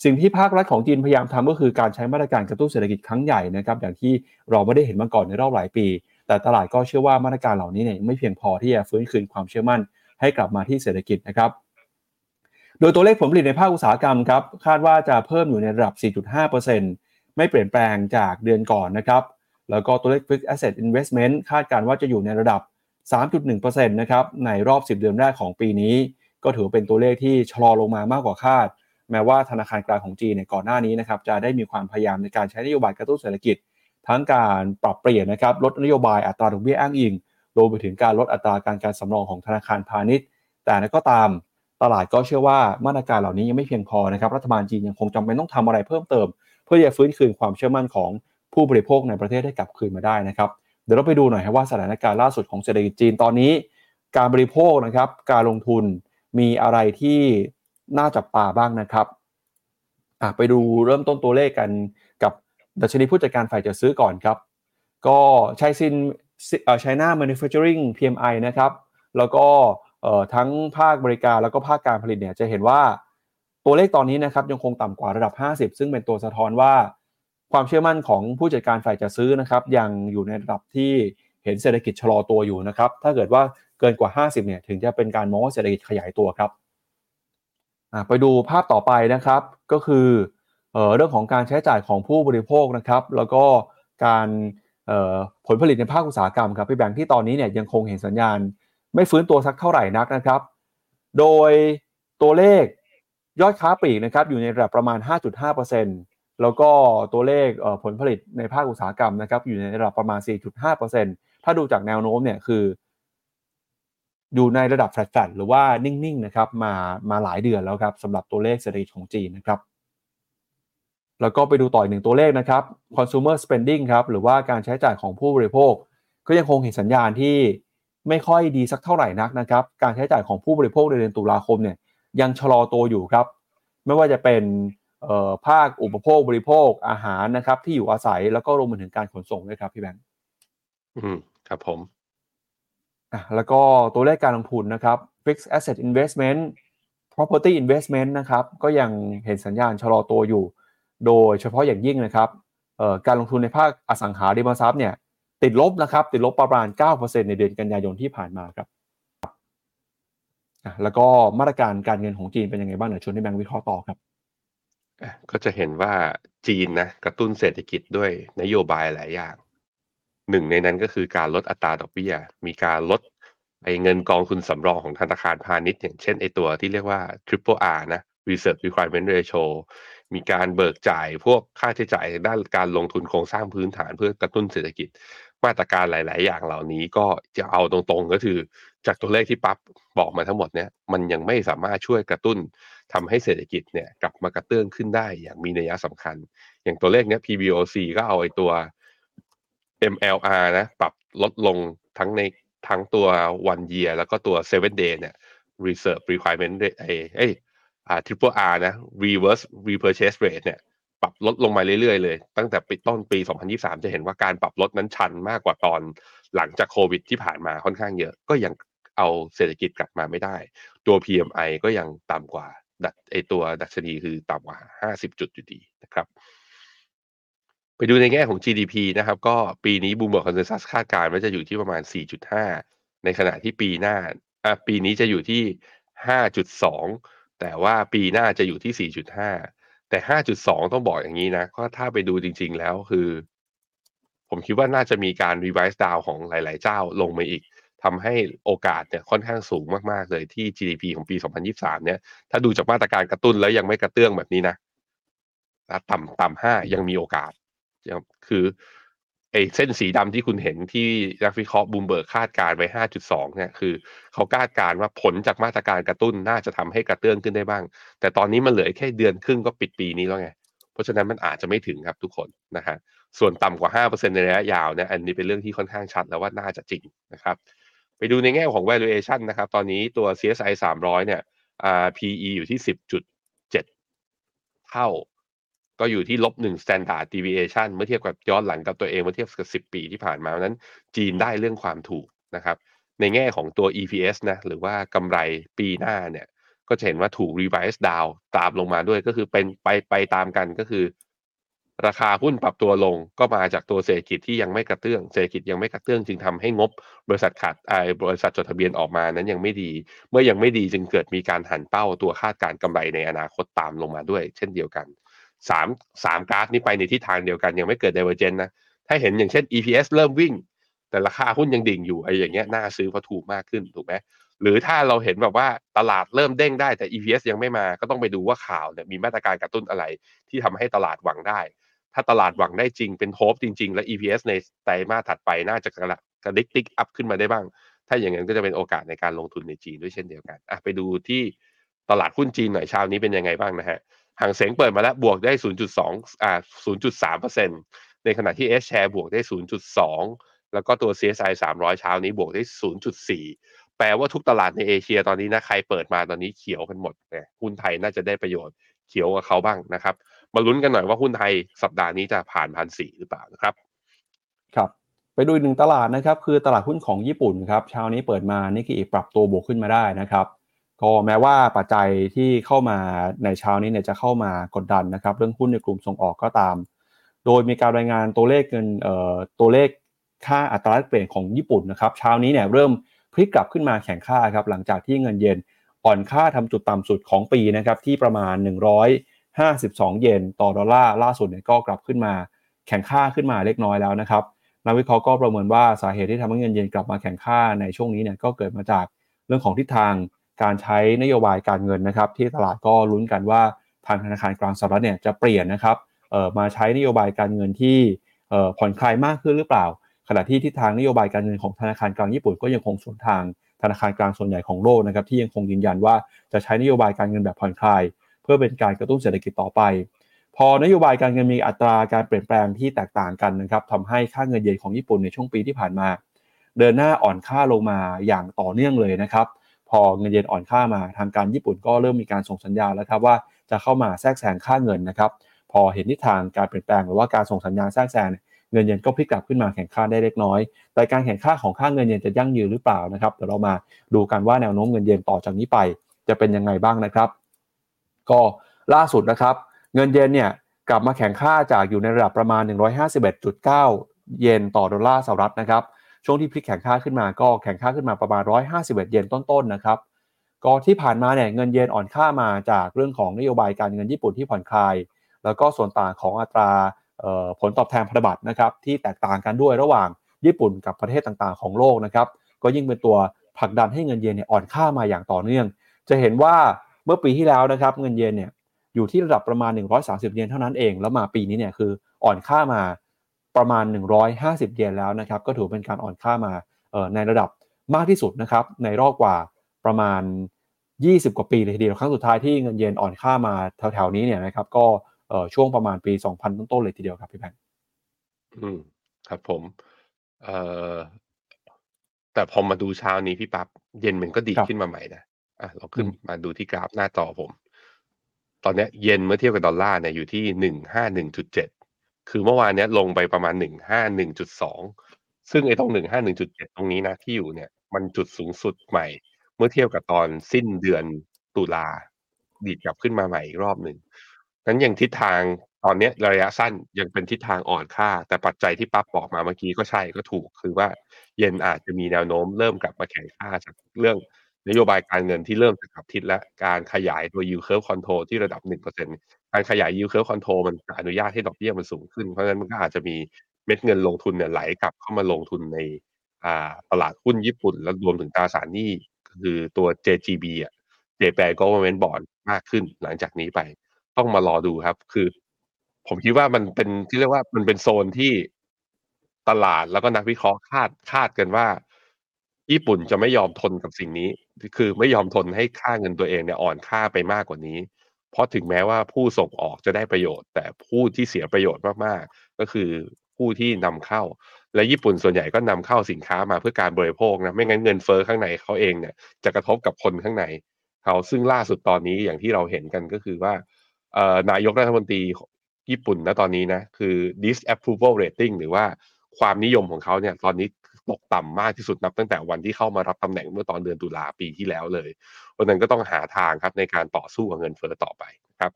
สิ่งที่ภาครัฐของจีนพยายามทำก็คือการใช้มาตรการกระตุ้นเศรษฐกิจครั้งใหญ่นะครับอย่างที่เราไม่ได้เห็นมาก่อนในรอบหลายปี แต่ตลาดก็เชื่อว่ามาตรการเหล่านี้เนี่ยไม่เพียงพอที่จะฟื้นคืนความเชื่อมั่น ให้กลับมาที่เศรษฐกิจนะครับ โดยตัวเลขผลผลิตในภาคอุตสาหกรรมครับคาดว่าจะเพิ่มอยู่ในระดับ 4.5%ไม่เปลี่ยนแปลงจากเดือนก่อนนะครับแล้วก็ตัวเลข Fixed Asset Investment คาดการณ์ว่าจะอยู่ในระดับ 3.1%นะครับในรอบ 10 เดือนแรกของปีนี้ ก็ถือเป็นตัวเลขที่ชะลอลงมามากกว่าคาด แม้ว่าธนาคารกลางของจีนเนี่ยก่อนหน้านี้นะครับจะได้มีความพยายามในการใช้นโยบายกระตุ้นเศรษฐกิจ ทั้งการปรับเปลี่ยนนะครับลดนโยบายอัตราดอกเบี้ยอ้างอิงรวมไปถึงการลดอัตราการการสำรองของธนาคารพาณิชย์ แต่นั้นก็ตามตลาดก็เชื่อว่ามาตรการเหล่านี้ยังไม่เพียงพอนะครับรัฐบาลจีนยังคงจำเป็นต้องทำอะไรเพิ่มเติม เพื่อจะฟื้นคืนความเชื่อมั่นของผู้บริโภคในประเทศให้กลับคืนมาได้นะครับเดี๋ยวเราไปดูหน่อยว่าสถานการณ์ล่าสุดของเศรษฐกิจจีนตอนนี้ การบริโภคนะครับการลงทุนมีอะไรที่ น่าจับตาบ้างนะครับอะไปดูเริ่มต้นตัวเลขกันกับดัชนีผู้จัดการฝ่ายจัดซื้อก่อนครับ ก็ใช้ซินไชน่า manufacturing PMI นะครับ แล้วก็เอ่อทั้งภาคบริการแล้วก็ภาคการผลิตเนี่ยจะเห็นว่าตัวเลขตอนนี้นะครับยังคงต่ำกว่าระดับ 50 ซึ่งเป็นตัวสะท้อนว่า ความเชื่อมั่นของผู้จัดการฝ่ายจัดซื้อนะครับ ยังอยู่ในระดับที่เห็นเศรษฐกิจชะลอตัวอยู่นะครับ ถ้าเกิดว่าเกินกว่า 50เนี่ยถึงจะเป็นการมองว่าเศรษฐกิจขยายตัวครับ ไปดูภาพต่อไปนะครับ ก็คือเรื่องของการใช้จ่ายของผู้บริโภคนะครับ แล้วก็การผลผลิตในภาคอุตสาหกรรมครับพี่แบงค์ที่ตอนนี้เนี่ยยังคงเห็นสัญญาณ ไม่ฟื้นตัวสักเท่าไหร่นักนะครับ โดยตัวเลขยอดค้าปลีกนะครับอยู่ในระดับประมาณ 5.5%แล้วก็ตัวเลขผลผลิตในภาคอุตสาหกรรมนะครับอยู่ในระดับประมาณ 4.5%ถ้าดูจากแนวโน้มเนี่ยคือ อยู่ในระดับแฟลตๆหรือว่านิ่งๆนะครับมามาหลายเดือนแล้วครับสำหรับตัวเลขเศรษฐกิจของจีนนะครับแล้วก็ไปดูต่ออีกหนึ่งตัวเลขนะครับ consumer spending ครับหรือว่าการใช้จ่ายของผู้บริโภค ก็ยังคงเห็นสัญญาณที่ไม่ค่อยดีสักเท่าไหร่นักนะครับ การใช้จ่ายของผู้บริโภคในเดือนตุลาคมเนี่ยยังชะลอตัวอยู่ครับ ไม่ว่าจะเป็นภาคอุปโภคบริโภคอาหารนะครับ ที่อยู่อาศัยแล้วก็รวมไปถึงการขนส่งด้วยครับพี่แบงค์อืมครับผม แล้วก็ตัวเลขการลงทุนนะครับ fixed asset investment property investment นะครับก็ยังเห็นสัญญาณชะลอตัวอยู่ โดยเฉพาะอย่างยิ่งนะครับการลงทุนในภาคอสังหาริมทรัพย์เนี่ยติดลบนะครับติดลบประมาณ 9%ในเดือนกันยายนที่ผ่านมาครับแล้วก็มาตรการการเงินของจีนเป็นยังไงบ้างเดี๋ยวชวนให้แบงค์วิเคราะห์ต่อครับก็จะเห็นว่าจีนนะกระตุ้นเศรษฐกิจด้วยนโยบายหลายอย่าง หนึ่งในนั้นก็คือการลดอัตราดอกเบี้ย มีการลดไอเงินกองทุนสำรองของธนาคารพาณิชย์ อย่างเช่นไอตัวที่เรียกว่า Triple R นะ Reserve Requirement Ratio มีการเบิกจ่ายพวกค่าใช้จ่ายด้านการลงทุนโครงสร้างพื้นฐานเพื่อกระตุ้นเศรษฐกิจ มาตรการหลาย ๆ อย่างเหล่านี้ก็จะเอาตรงๆก็คือ จากตัวเลขที่ปั๊บบอกมาทั้งหมดเนี่ยมันยังไม่สามารถช่วยกระตุ้นทำให้เศรษฐกิจเนี่ยกลับมากระเตื้องขึ้นได้อย่างมีนัยสำคัญ อย่างตัวเลขเนี้ย PBOC ก็เอาไอ้ตัว MLR นะ ปรับลดลงทั้งในทั้งตัว one year แล้วก็ตัว seven day เนี่ย reserve requirement ไอ้ไอ้อ่า triple R นะ reverse repurchase rate เนี่ย ปรับลดลงมาเรื่อยๆ เลย ตั้งแต่ปีต้นปี 2023 จะเห็นว่าการปรับลดนั้นชันมากกว่าตอนหลังจากโควิดที่ผ่านมาค่อนข้างเยอะ ก็ยังเอาเศรษฐกิจกลับมาไม่ได้ ตัว PMI ก็ยังต่ำกว่าดัไอตัวดัชนีคือต่ำกว่า 50 จุดอยู่ดีนะครับ ไปดูในแง่ของ GDP นะครับ ก็ปีนี้ Bloomberg consensus คาดการณ์ว่าจะอยู่ที่ประมาณ 4.5 ในขณะที่ปีหน้าปีนี้จะอยู่ที่ 5.2 แต่ว่าปีหน้าจะอยู่ที่ 4.5 แต่ 5.2 ต้องบอกอย่างนี้นะ ก็ถ้าไปดูจริง ๆ แล้วคือ ผมคิดว่าน่าจะมีการ revise down ของหลาย ๆ เจ้าลงมาอีกทำให้โอกาสเนี่ยค่อนข้างสูงมาก ๆ เลยที่ GDP ของปี 2023 เนี่ย ถ้าดูจากมาตรการกระตุ้นแล้วยังไม่กระเตื้องแบบนี้นะต่ำต่ำห้ายังมีโอกาส คือไอ้เส้นสีดำที่คุณเห็นที่นักวิเคราะห์บูมเบิร์กคาดการไว้ 5.2 เนี่ยคือเขาคาดการว่าผลจากมาตรการกระตุ้นน่าจะทำให้กระเตื้องขึ้นได้บ้าง แต่ตอนนี้มันเหลือแค่เดือนครึ่งก็ปิดปีนี้แล้วไง เพราะฉะนั้นมันอาจจะไม่ถึงครับทุกคนนะฮะส่วนต่ำกว่า 5%ในระยะยาวเนี่ยอันนี้เป็นเรื่องที่ค่อนข้างชัดแล้วว่าน่าจะจริงนะครับ ไปดูในแง่ของ valuation นะครับ ตอนนี้ตัว CSI 300 เนี่ย PE อยู่ที่ 10.7 เท่า ก็อยู่ที่ลบหนึ่ง standard deviation เมื่อเทียบกับย้อนหลังกับตัวเองเมื่อเทียบกับสิบปีที่ผ่านมานั้น จีนได้เรื่องความถูกนะครับ ในแง่ของตัว EPS นะหรือว่ากำไรปีหน้าเนี่ย ก็จะเห็นว่าถูก revise down ตามลงมาด้วยก็คือเป็นไปไปตามกันก็คือ ราคาหุ้นปรับตัวลงก็มาจากตัวเศรษฐกิจที่ยังไม่กระเตื้องเศรษฐกิจยังไม่กระเตื้องจึงทำให้งบบริษัทขาดไอบริษัทจดทะเบียนออกมานั้นยังไม่ดี เมื่อยังไม่ดีจึงเกิดมีการหันเป้าตัวคาดการกำไรในอนาคตตามลงมาด้วย เช่นเดียวกัน สามสามกราฟนี้ไปในทิศทางเดียวกัน ยังไม่เกิด divergence นะ ถ้าเห็นอย่างเช่น EPS เริ่มวิ่ง แต่ราคาหุ้นยังดิ่งอยู่ไอ้อย่างเงี้ยน่าซื้อเพราะถูกมากขึ้นถูกไหมหรือถ้าเราเห็นแบบว่าตลาดเริ่มเด้งได้แต่ EPS ยังไม่มาก็ต้องไปดูว่าข่าวเนี่ยมีมาตรการกระตุ้นอะไรที่ทำให้ตลาดหวังได้ ถ้าตลาดหวังได้จริงเป็น hope จริง ๆ และ EPS ในไตรมาสถัดไปน่าจะกระกระดิก tick up ขึ้นมาได้บ้าง ถ้าอย่างนั้นก็จะเป็นโอกาสในการลงทุนในจีนด้วยเช่นเดียวกันอะไปดูที่ตลาดหุ้นจีนหน่อยเช้านี้เป็นยังไงบ้างนะฮะ ฮั่งเส็งเปิดมาแล้วบวกได้ 0.2อ่า0.3%ในขณะที่ A share บวกได้ 0.2 แล้วก็ตัว CSI 300 เช้านี้บวกได้ 0.4 แปลว่าทุกตลาดในเอเชียตอนนี้นะใครเปิดมาตอนนี้เขียวกันหมดเนี่ยหุ้นไทยน่าจะได้ประโยชน์เขียวกับเขาบ้างนะครับ มาลุ้นกันหน่อยว่าหุ้นไทยสัปดาห์นี้จะผ่านพันสี่หรือเปล่านะครับ ครับไปดูหนึ่งตลาดนะครับ คือตลาดหุ้นของญี่ปุ่นครับเช้านี้เปิดมานิกเกอิปรับตัวบวกขึ้นมาได้นะครับ ก็แม้ว่าปัจจัยที่เข้ามาในเช้านี้เนี่ยจะเข้ามากดดันนะครับ เรื่องหุ้นในกลุ่มส่งออกก็ตาม โดยมีการรายงานตัวเลขเงินเอ่อตัวเลขค่าอัตราแลกเปลี่ยนของญี่ปุ่นนะครับเช้านี้เนี่ยเริ่มพลิกกลับขึ้นมาแข่งค่าครับหลังจากที่เงินเยนอ่อนค่าทำจุดต่ำสุดของปีนะครับที่ประมาณ52 เยนต่อดอลลาร์ล่าสุดเนี่ยก็กลับขึ้นมาแข่งค่าขึ้นมาเล็กน้อยแล้วนะครับนักวิเคราะห์ก็ประเมินว่าสาเหตุที่ทำให้เงินเยนกลับมาแข่งค่าในช่วงนี้เนี่ยก็เกิดมาจากเรื่องของทิศทาง การใช้นโยบายการเงินนะครับที่ตลาดก็ลุ้นกันว่าทางธนาคารกลางสหรัฐเนี่ยจะเปลี่ยนนะครับมาใช้นโยบายการเงินที่ผ่อนคลายมากขึ้นหรือเปล่า ขณะที่ทิศทางนโยบายการเงินของธนาคารกลางญี่ปุ่นก็ยังคงสวนทางธนาคารกลางส่วนใหญ่ของโลกนะครับที่ยังคงยืนยันว่าจะใช้นโยบายการเงินแบบผ่อนคลาย เพื่อเป็นการกระตุ้นเศรษฐกิจต่อไป พอนโยบายการเงินมีอัตราการเปลี่ยนแปลงที่แตกต่างกันนะครับทำให้ค่าเงินเยนของญี่ปุ่นในช่วงปีที่ผ่านมา เดินหน้าอ่อนค่าลงมาอย่างต่อเนื่องเลยนะครับ พอเงินเยนอ่อนค่ามาทางการญี่ปุ่นก็เริ่มมีการส่งสัญญาณแล้วครับว่าจะเข้ามาแทรกแซงค่าเงินนะครับ พอเห็นทิศทางการเปลี่ยนแปลงหรือว่าการส่งสัญญาณแทรกแซงเงินเยนก็พลิกกลับขึ้นมาแข่งค่าได้เล็กน้อย แต่การแข่งค่าของค่าเงินเยนจะยั่งยืนหรือเปล่านะครับเดี๋ยวเรามาดูกันว่าแนวโน้มเงินเยนต่อจากนี้ไป จะเป็นยังไงบ้างนะครับ ก็ล่าสุดนะครับ เงินเยนเนี่ยกลับมาแข่งค่าจากอยู่ในระดับประมาณ 151.9 เยนต่อดอลลาร์สหรัฐนะครับ ช่วงที่พลิกแข่งค่าขึ้นมาก็แข่งค่าขึ้นมาประมาณ 151 เยนต้นๆนะครับก็ที่ผ่านมาเนี่ยเงินเยนอ่อนค่ามาจากเรื่องของนโยบายการเงินญี่ปุ่นที่ผ่อนคลาย แล้วก็ส่วนต่างของอัตราผลตอบแทนพันธบัตรนะครับที่แตกต่างกันด้วยระหว่างญี่ปุ่นกับประเทศต่างๆ ของโลกนะครับก็ยิ่งเป็นตัวผลักดันให้เงินเยนเนี่ยอ่อนค่ามาอย่างต่อเนื่อง จะเห็นว่าเมื่อปีที่แล้วนะครับเงินเยนเนี่ยอยู่ที่ระดับประมาณ 130 เยนเท่านั้นเอง แล้วมาปีนี้เนี่ยคืออ่อนค่ามา ประมาณ 150 เยนแล้วนะครับก็ถือเป็นการอ่อนค่ามาในระดับมากที่สุดนะครับในรอบกว่าประมาณ 20 กว่าปีเลยทีเดียวครั้งสุดท้ายที่เงินเยนอ่อนค่ามาแถวๆนี้เนี่ยนะครับก็ช่วงประมาณปี 2000 ต้นๆเลยทีเดียวครับพี่แบงค์อืมครับผมเอ่อแต่พอมาดูเช้านี้พี่ปับ๊บเย็นมันก็ดีขึ้นมาใหม่นะอะเราขึ้นมาดูที่กราฟหน้าจอผม ตอนนี้เย็นเมื่อเทียบกับดอลลาร์เนี่ยอยู่ที่หนึ่งห้าหนึ่งจุดเจ็ด คือเมื่อวานนี้ลงไปประมาณหนึ่งห้าหนึ่งจุดสองซึ่งไอ้ตรงหนึ่งห้าหนึ่งจุดเจ็ดตรงนี้นะที่อยู่เนี่ยมันจุดสูงสุดใหม่ เมื่อเทียบกับตอนสิ้นเดือนตุลาดีดกลับขึ้นมาใหม่อีกรอบหนึ่งนั้นอย่างทิศทางตอนนี้ระยะสั้นยังเป็นทิศทางอ่อนค่า แต่ปัจจัยที่ปั๊บบอกมาเมื่อกี้ก็ใช่ก็ถูก คือว่าเย็นอาจจะมีแนวโน้มเริ่มกลับมาแข่งค่าจากเรื่องนโยบายการเงินที่เริ่มจะขับทิศและการขยายตัว yield curve control ที่ระดับ 1% การขยาย yield curve control มันอนุญาตให้ดอกเบี้ยมันสูงขึ้น เพราะฉะนั้นมันก็อาจจะมีเม็ดเงินลงทุนเนี่ยไหลกลับเข้ามาลงทุนในตลาดหุ้นญี่ปุ่น แล้วรวมถึงตราสารหนี้คือตัว JGB อะ Japan Government Bond มากขึ้นหลังจากนี้ไป ต้องมารอดูครับ คือ ผมคิดว่ามันเป็นที่เรียกว่ามันเป็นโซนที่ตลาดแล้วก็นักวิเคราะห์คาดคาดกันว่า ญี่ปุ่นจะไม่ยอมทนกับสิ่งนี้ คือไม่ยอมทนให้ค่าเงินตัวเองเนี่ยอ่อนค่าไปมากกว่านี้ เพราะถึงแม้ว่าผู้ส่งออกจะได้ประโยชน์ แต่ผู้ที่เสียประโยชน์มากๆ ก็คือผู้ที่นำเข้า และญี่ปุ่นส่วนใหญ่ก็นำเข้าสินค้ามาเพื่อการบริโภคนะไม่งั้นเงินเฟอ้อข้างในเขาเองเนี่ยจะกระทบกับคนข้างในเขาซึ่งล่าสุดตอนนี้อย่างที่เราเห็นกันก็คือว่า นายกรัฐมนตรีญี่ปุ่นนะตอนนี้นะคือ disapproval rating หรือว่าความนิยมของเขาเนี่ยตอนนี้ ตกต่ำมากที่สุดนับตั้งแต่วันที่เข้ามารับตำแหน่งเมื่อตอนเดือนตุลาปีที่แล้วเลยเพราะนั้นก็ต้องหาทางครับในการต่อสู้กับเงินเฟ้อต่อไปครับ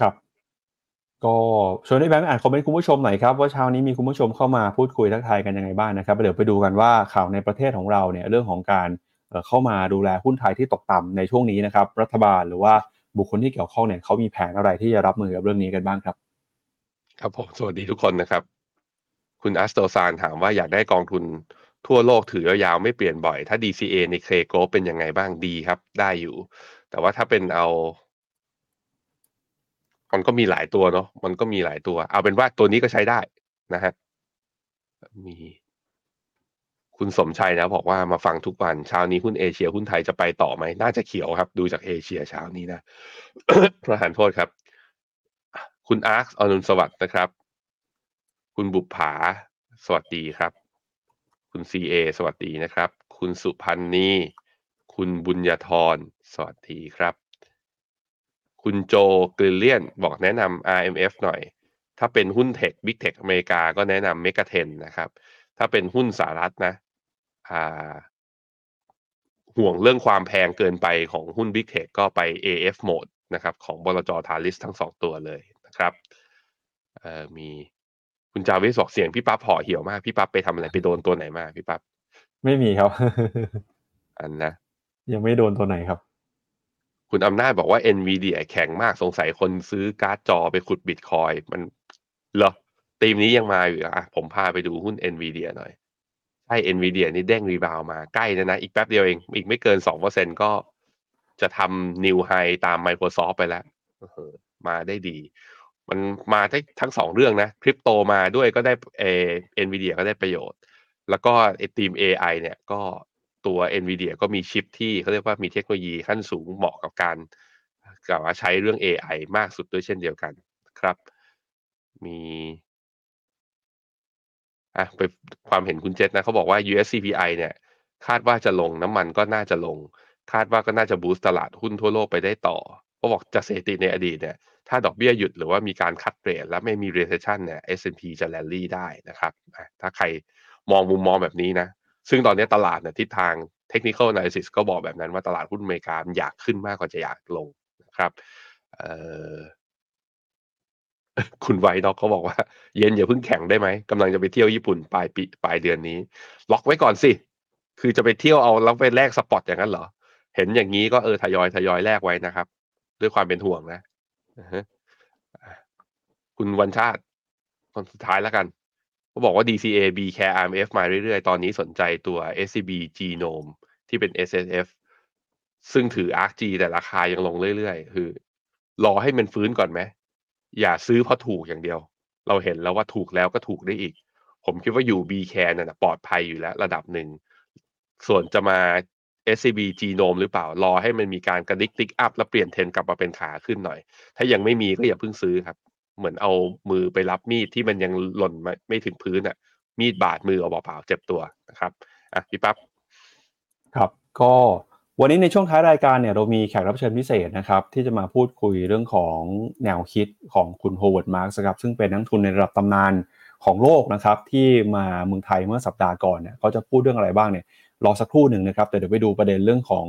ครับ ก็ชวนให้แบงค์อ่านคอมเมนต์คุณผู้ชมหน่อยครับว่าเช้านี้มีคุณผู้ชมเข้ามาพูดคุยทักทายกันยังไงบ้างนะครับเดี๋ยวไปดูกันว่าข่าวในประเทศของเราเนี่ยเรื่องของการเข้ามาดูแลหุ้นไทยที่ตกต่ำในช่วงนี้นะครับ รัฐบาลหรือว่าบุคคลที่เกี่ยวข้องเนี่ยเขามีแผนอะไรที่จะรับมือกับเรื่องนี้กันบ้างครับ ครับผมสวัสดีทุกคนนะครับ คุณอัสโตซานถามว่าอยากได้กองทุนทั่วโลกถือยาวๆไม่เปลี่ยนบ่อย ถ้า DCA ในเคโกเป็นยังไงบ้างดีครับ ได้อยู่ แต่ว่าถ้าเป็นเอามันก็มีหลายตัวเนาะมันก็มีหลายตัว เอาเป็นว่าตัวนี้ก็ใช้ได้นะฮะมีคุณสมชัยนะ บอกว่ามาฟังทุกวันเช้านี้หุ้นเอเชียหุ้นไทยจะไปต่อไหม น่าจะเขียวครับ ดูจากเอเชียเช้านี้นะประทานโทษครับ คุณอาร์คอนุนสวัสดิ์นะครับ คุณบุปผาสวัสดีครับ คุณซีเอสวัสดีนะครับ คุณสุพันธ์นี คุณบุญญาธรสวัสดีครับ คุณโจกลิเลียนบอกแนะนำ RMF หน่อย ถ้าเป็นหุ้น tech big tech อเมริกาก็แนะนำ MEGA 10นะครับ ถ้าเป็นหุ้นสหรัฐนะห่วงเรื่องความแพงเกินไปของหุ้น Big Tech ก็ไป AF Mode นะครับ ของบลจทาริสทั้งสองตัวเลยนะครับมี คุณจาวิสบอกเสียงพี่ปั๊บห่อเหี่ยวมาก พี่ปั๊บไปทำอะไรไปโดนตัวไหนมาพี่ปั๊บไม่มีครับ อันนะ ยังไม่โดนตัวไหนครับคุคุณอำนาจบอกว่า NVIDIA แข็งมากสงสัยคนซื้อการ์ดจอไปขุดบิตคอยมันเหรอตีมนี้ยังมาอยู่อะผมพาไปดูหุ้น NVIDIA หน่อยใช่ NVIDIA นี่เด้งรีบาวมาใกล้นะนะ อีกแป๊บเดียวเอง อีกไม่เกินสองเปอร์เซ็นก็จะทำนิวไฮตาม Microsoft ไปแล้วมาได้ดี มันมาได้ทั้งสองเรื่องนะคริปโตมาด้วยก็ได้เอเอ็นวีเดียก็ได้ประโยชน์ แล้วก็ไอทีม AI เนี่ยก็ตัว NVIDIA ก็มีชิปที่เขาเรียกว่ามีเทคโนโลยีขั้นสูงเหมาะกับการกับว่าใช้เรื่อง AI มากสุดด้วยเช่นเดียวกันครับ มีอะไปความเห็นคุณเจษนะเขาบอกว่า US CPI เนี่ยคาดว่าจะลงน้ำมันก็น่าจะลง คาดว่าก็น่าจะบูสต์ตลาดหุ้นทั่วโลกไปได้ต่อเขาบอกจะเสถิในอดีตเนี่ย ถ้าดอกเบี้ยหยุดหรือว่ามีการคัดเรทและไม่มี recession เนี่ย S&P จะแลนลี่ได้นะครับ ถ้าใครมองมุมมองแบบนี้นะ ซึ่งตอนนี้ตลาดเนี่ยทิศทาง technical analysis ก็บอกแบบนั้นว่าตลาดหุ้นอเมริกาอยากขึ้นมากกว่าจะอยากลงนะครับคุณไวด็อกเขาบอกว่า เย็นอย่าเพิ่งแข็งได้ไหมกำลังจะไปเที่ยวญี่ปุ่นปลายปีปลายเดือนนี้ ล็อกไว้ก่อนสิ คือจะไปเที่ยวเอาแล้วไปแลกสปอตอย่างนั้นเหรอ เห็นอย่างนี้ก็เออทยอยทยอยแลกไว้นะครับ ด้วยความเป็นห่วงนะ คุณวันชาติ คนสุดท้ายแล้วกันเขาบอกว่า DCA B Care RMF มาเรื่อยๆ ตอนนี้สนใจตัว SCB Genome ที่เป็น SSF ซึ่งถือ ARKG แต่ราคายังลงเรื่อยๆ คือ รอให้มันฟื้นก่อนไหม อย่าซื้อเพราะถูกอย่างเดียว เราเห็นแล้วว่าถูกแล้วก็ถูกได้อีก ผมคิดว่าอยู่ BCARE น่ะปลอดภัยอยู่แล้วระดับหนึ่ง ส่วนจะมา SCB Genome หรือเปล่า รอให้มันมีการกระดิก tick up แล้วเปลี่ยนเทรนกลับมาเป็นขาขึ้นหน่อย ถ้ายังไม่มีก็อย่าเพิ่งซื้อครับ เหมือนเอามือไปรับมีดที่มันยังหล่นไม่ไม่ถึงพื้นอะ มีดบาดมือเอาเปล่าเจ็บตัวนะครับอะพี่ปั๊บครับ ก็วันนี้ในช่วงท้ายรายการเนี่ยเรามีแขกรับเชิญพิเศษนะครับ ที่จะมาพูดคุยเรื่องของแนวคิดของคุณ Howard Marks ครับซึ่งเป็นนักลงทุนในระดับตำนานของโลกนะครับ ที่มาเมืองไทยเมื่อสัปดาห์ก่อนเนี่ยเขาจะพูดเรื่องอะไรบ้างเนี่ย รอสักครู่หนึ่งนะครับแต่เดี๋ยวไปดูประเด็นเรื่องของ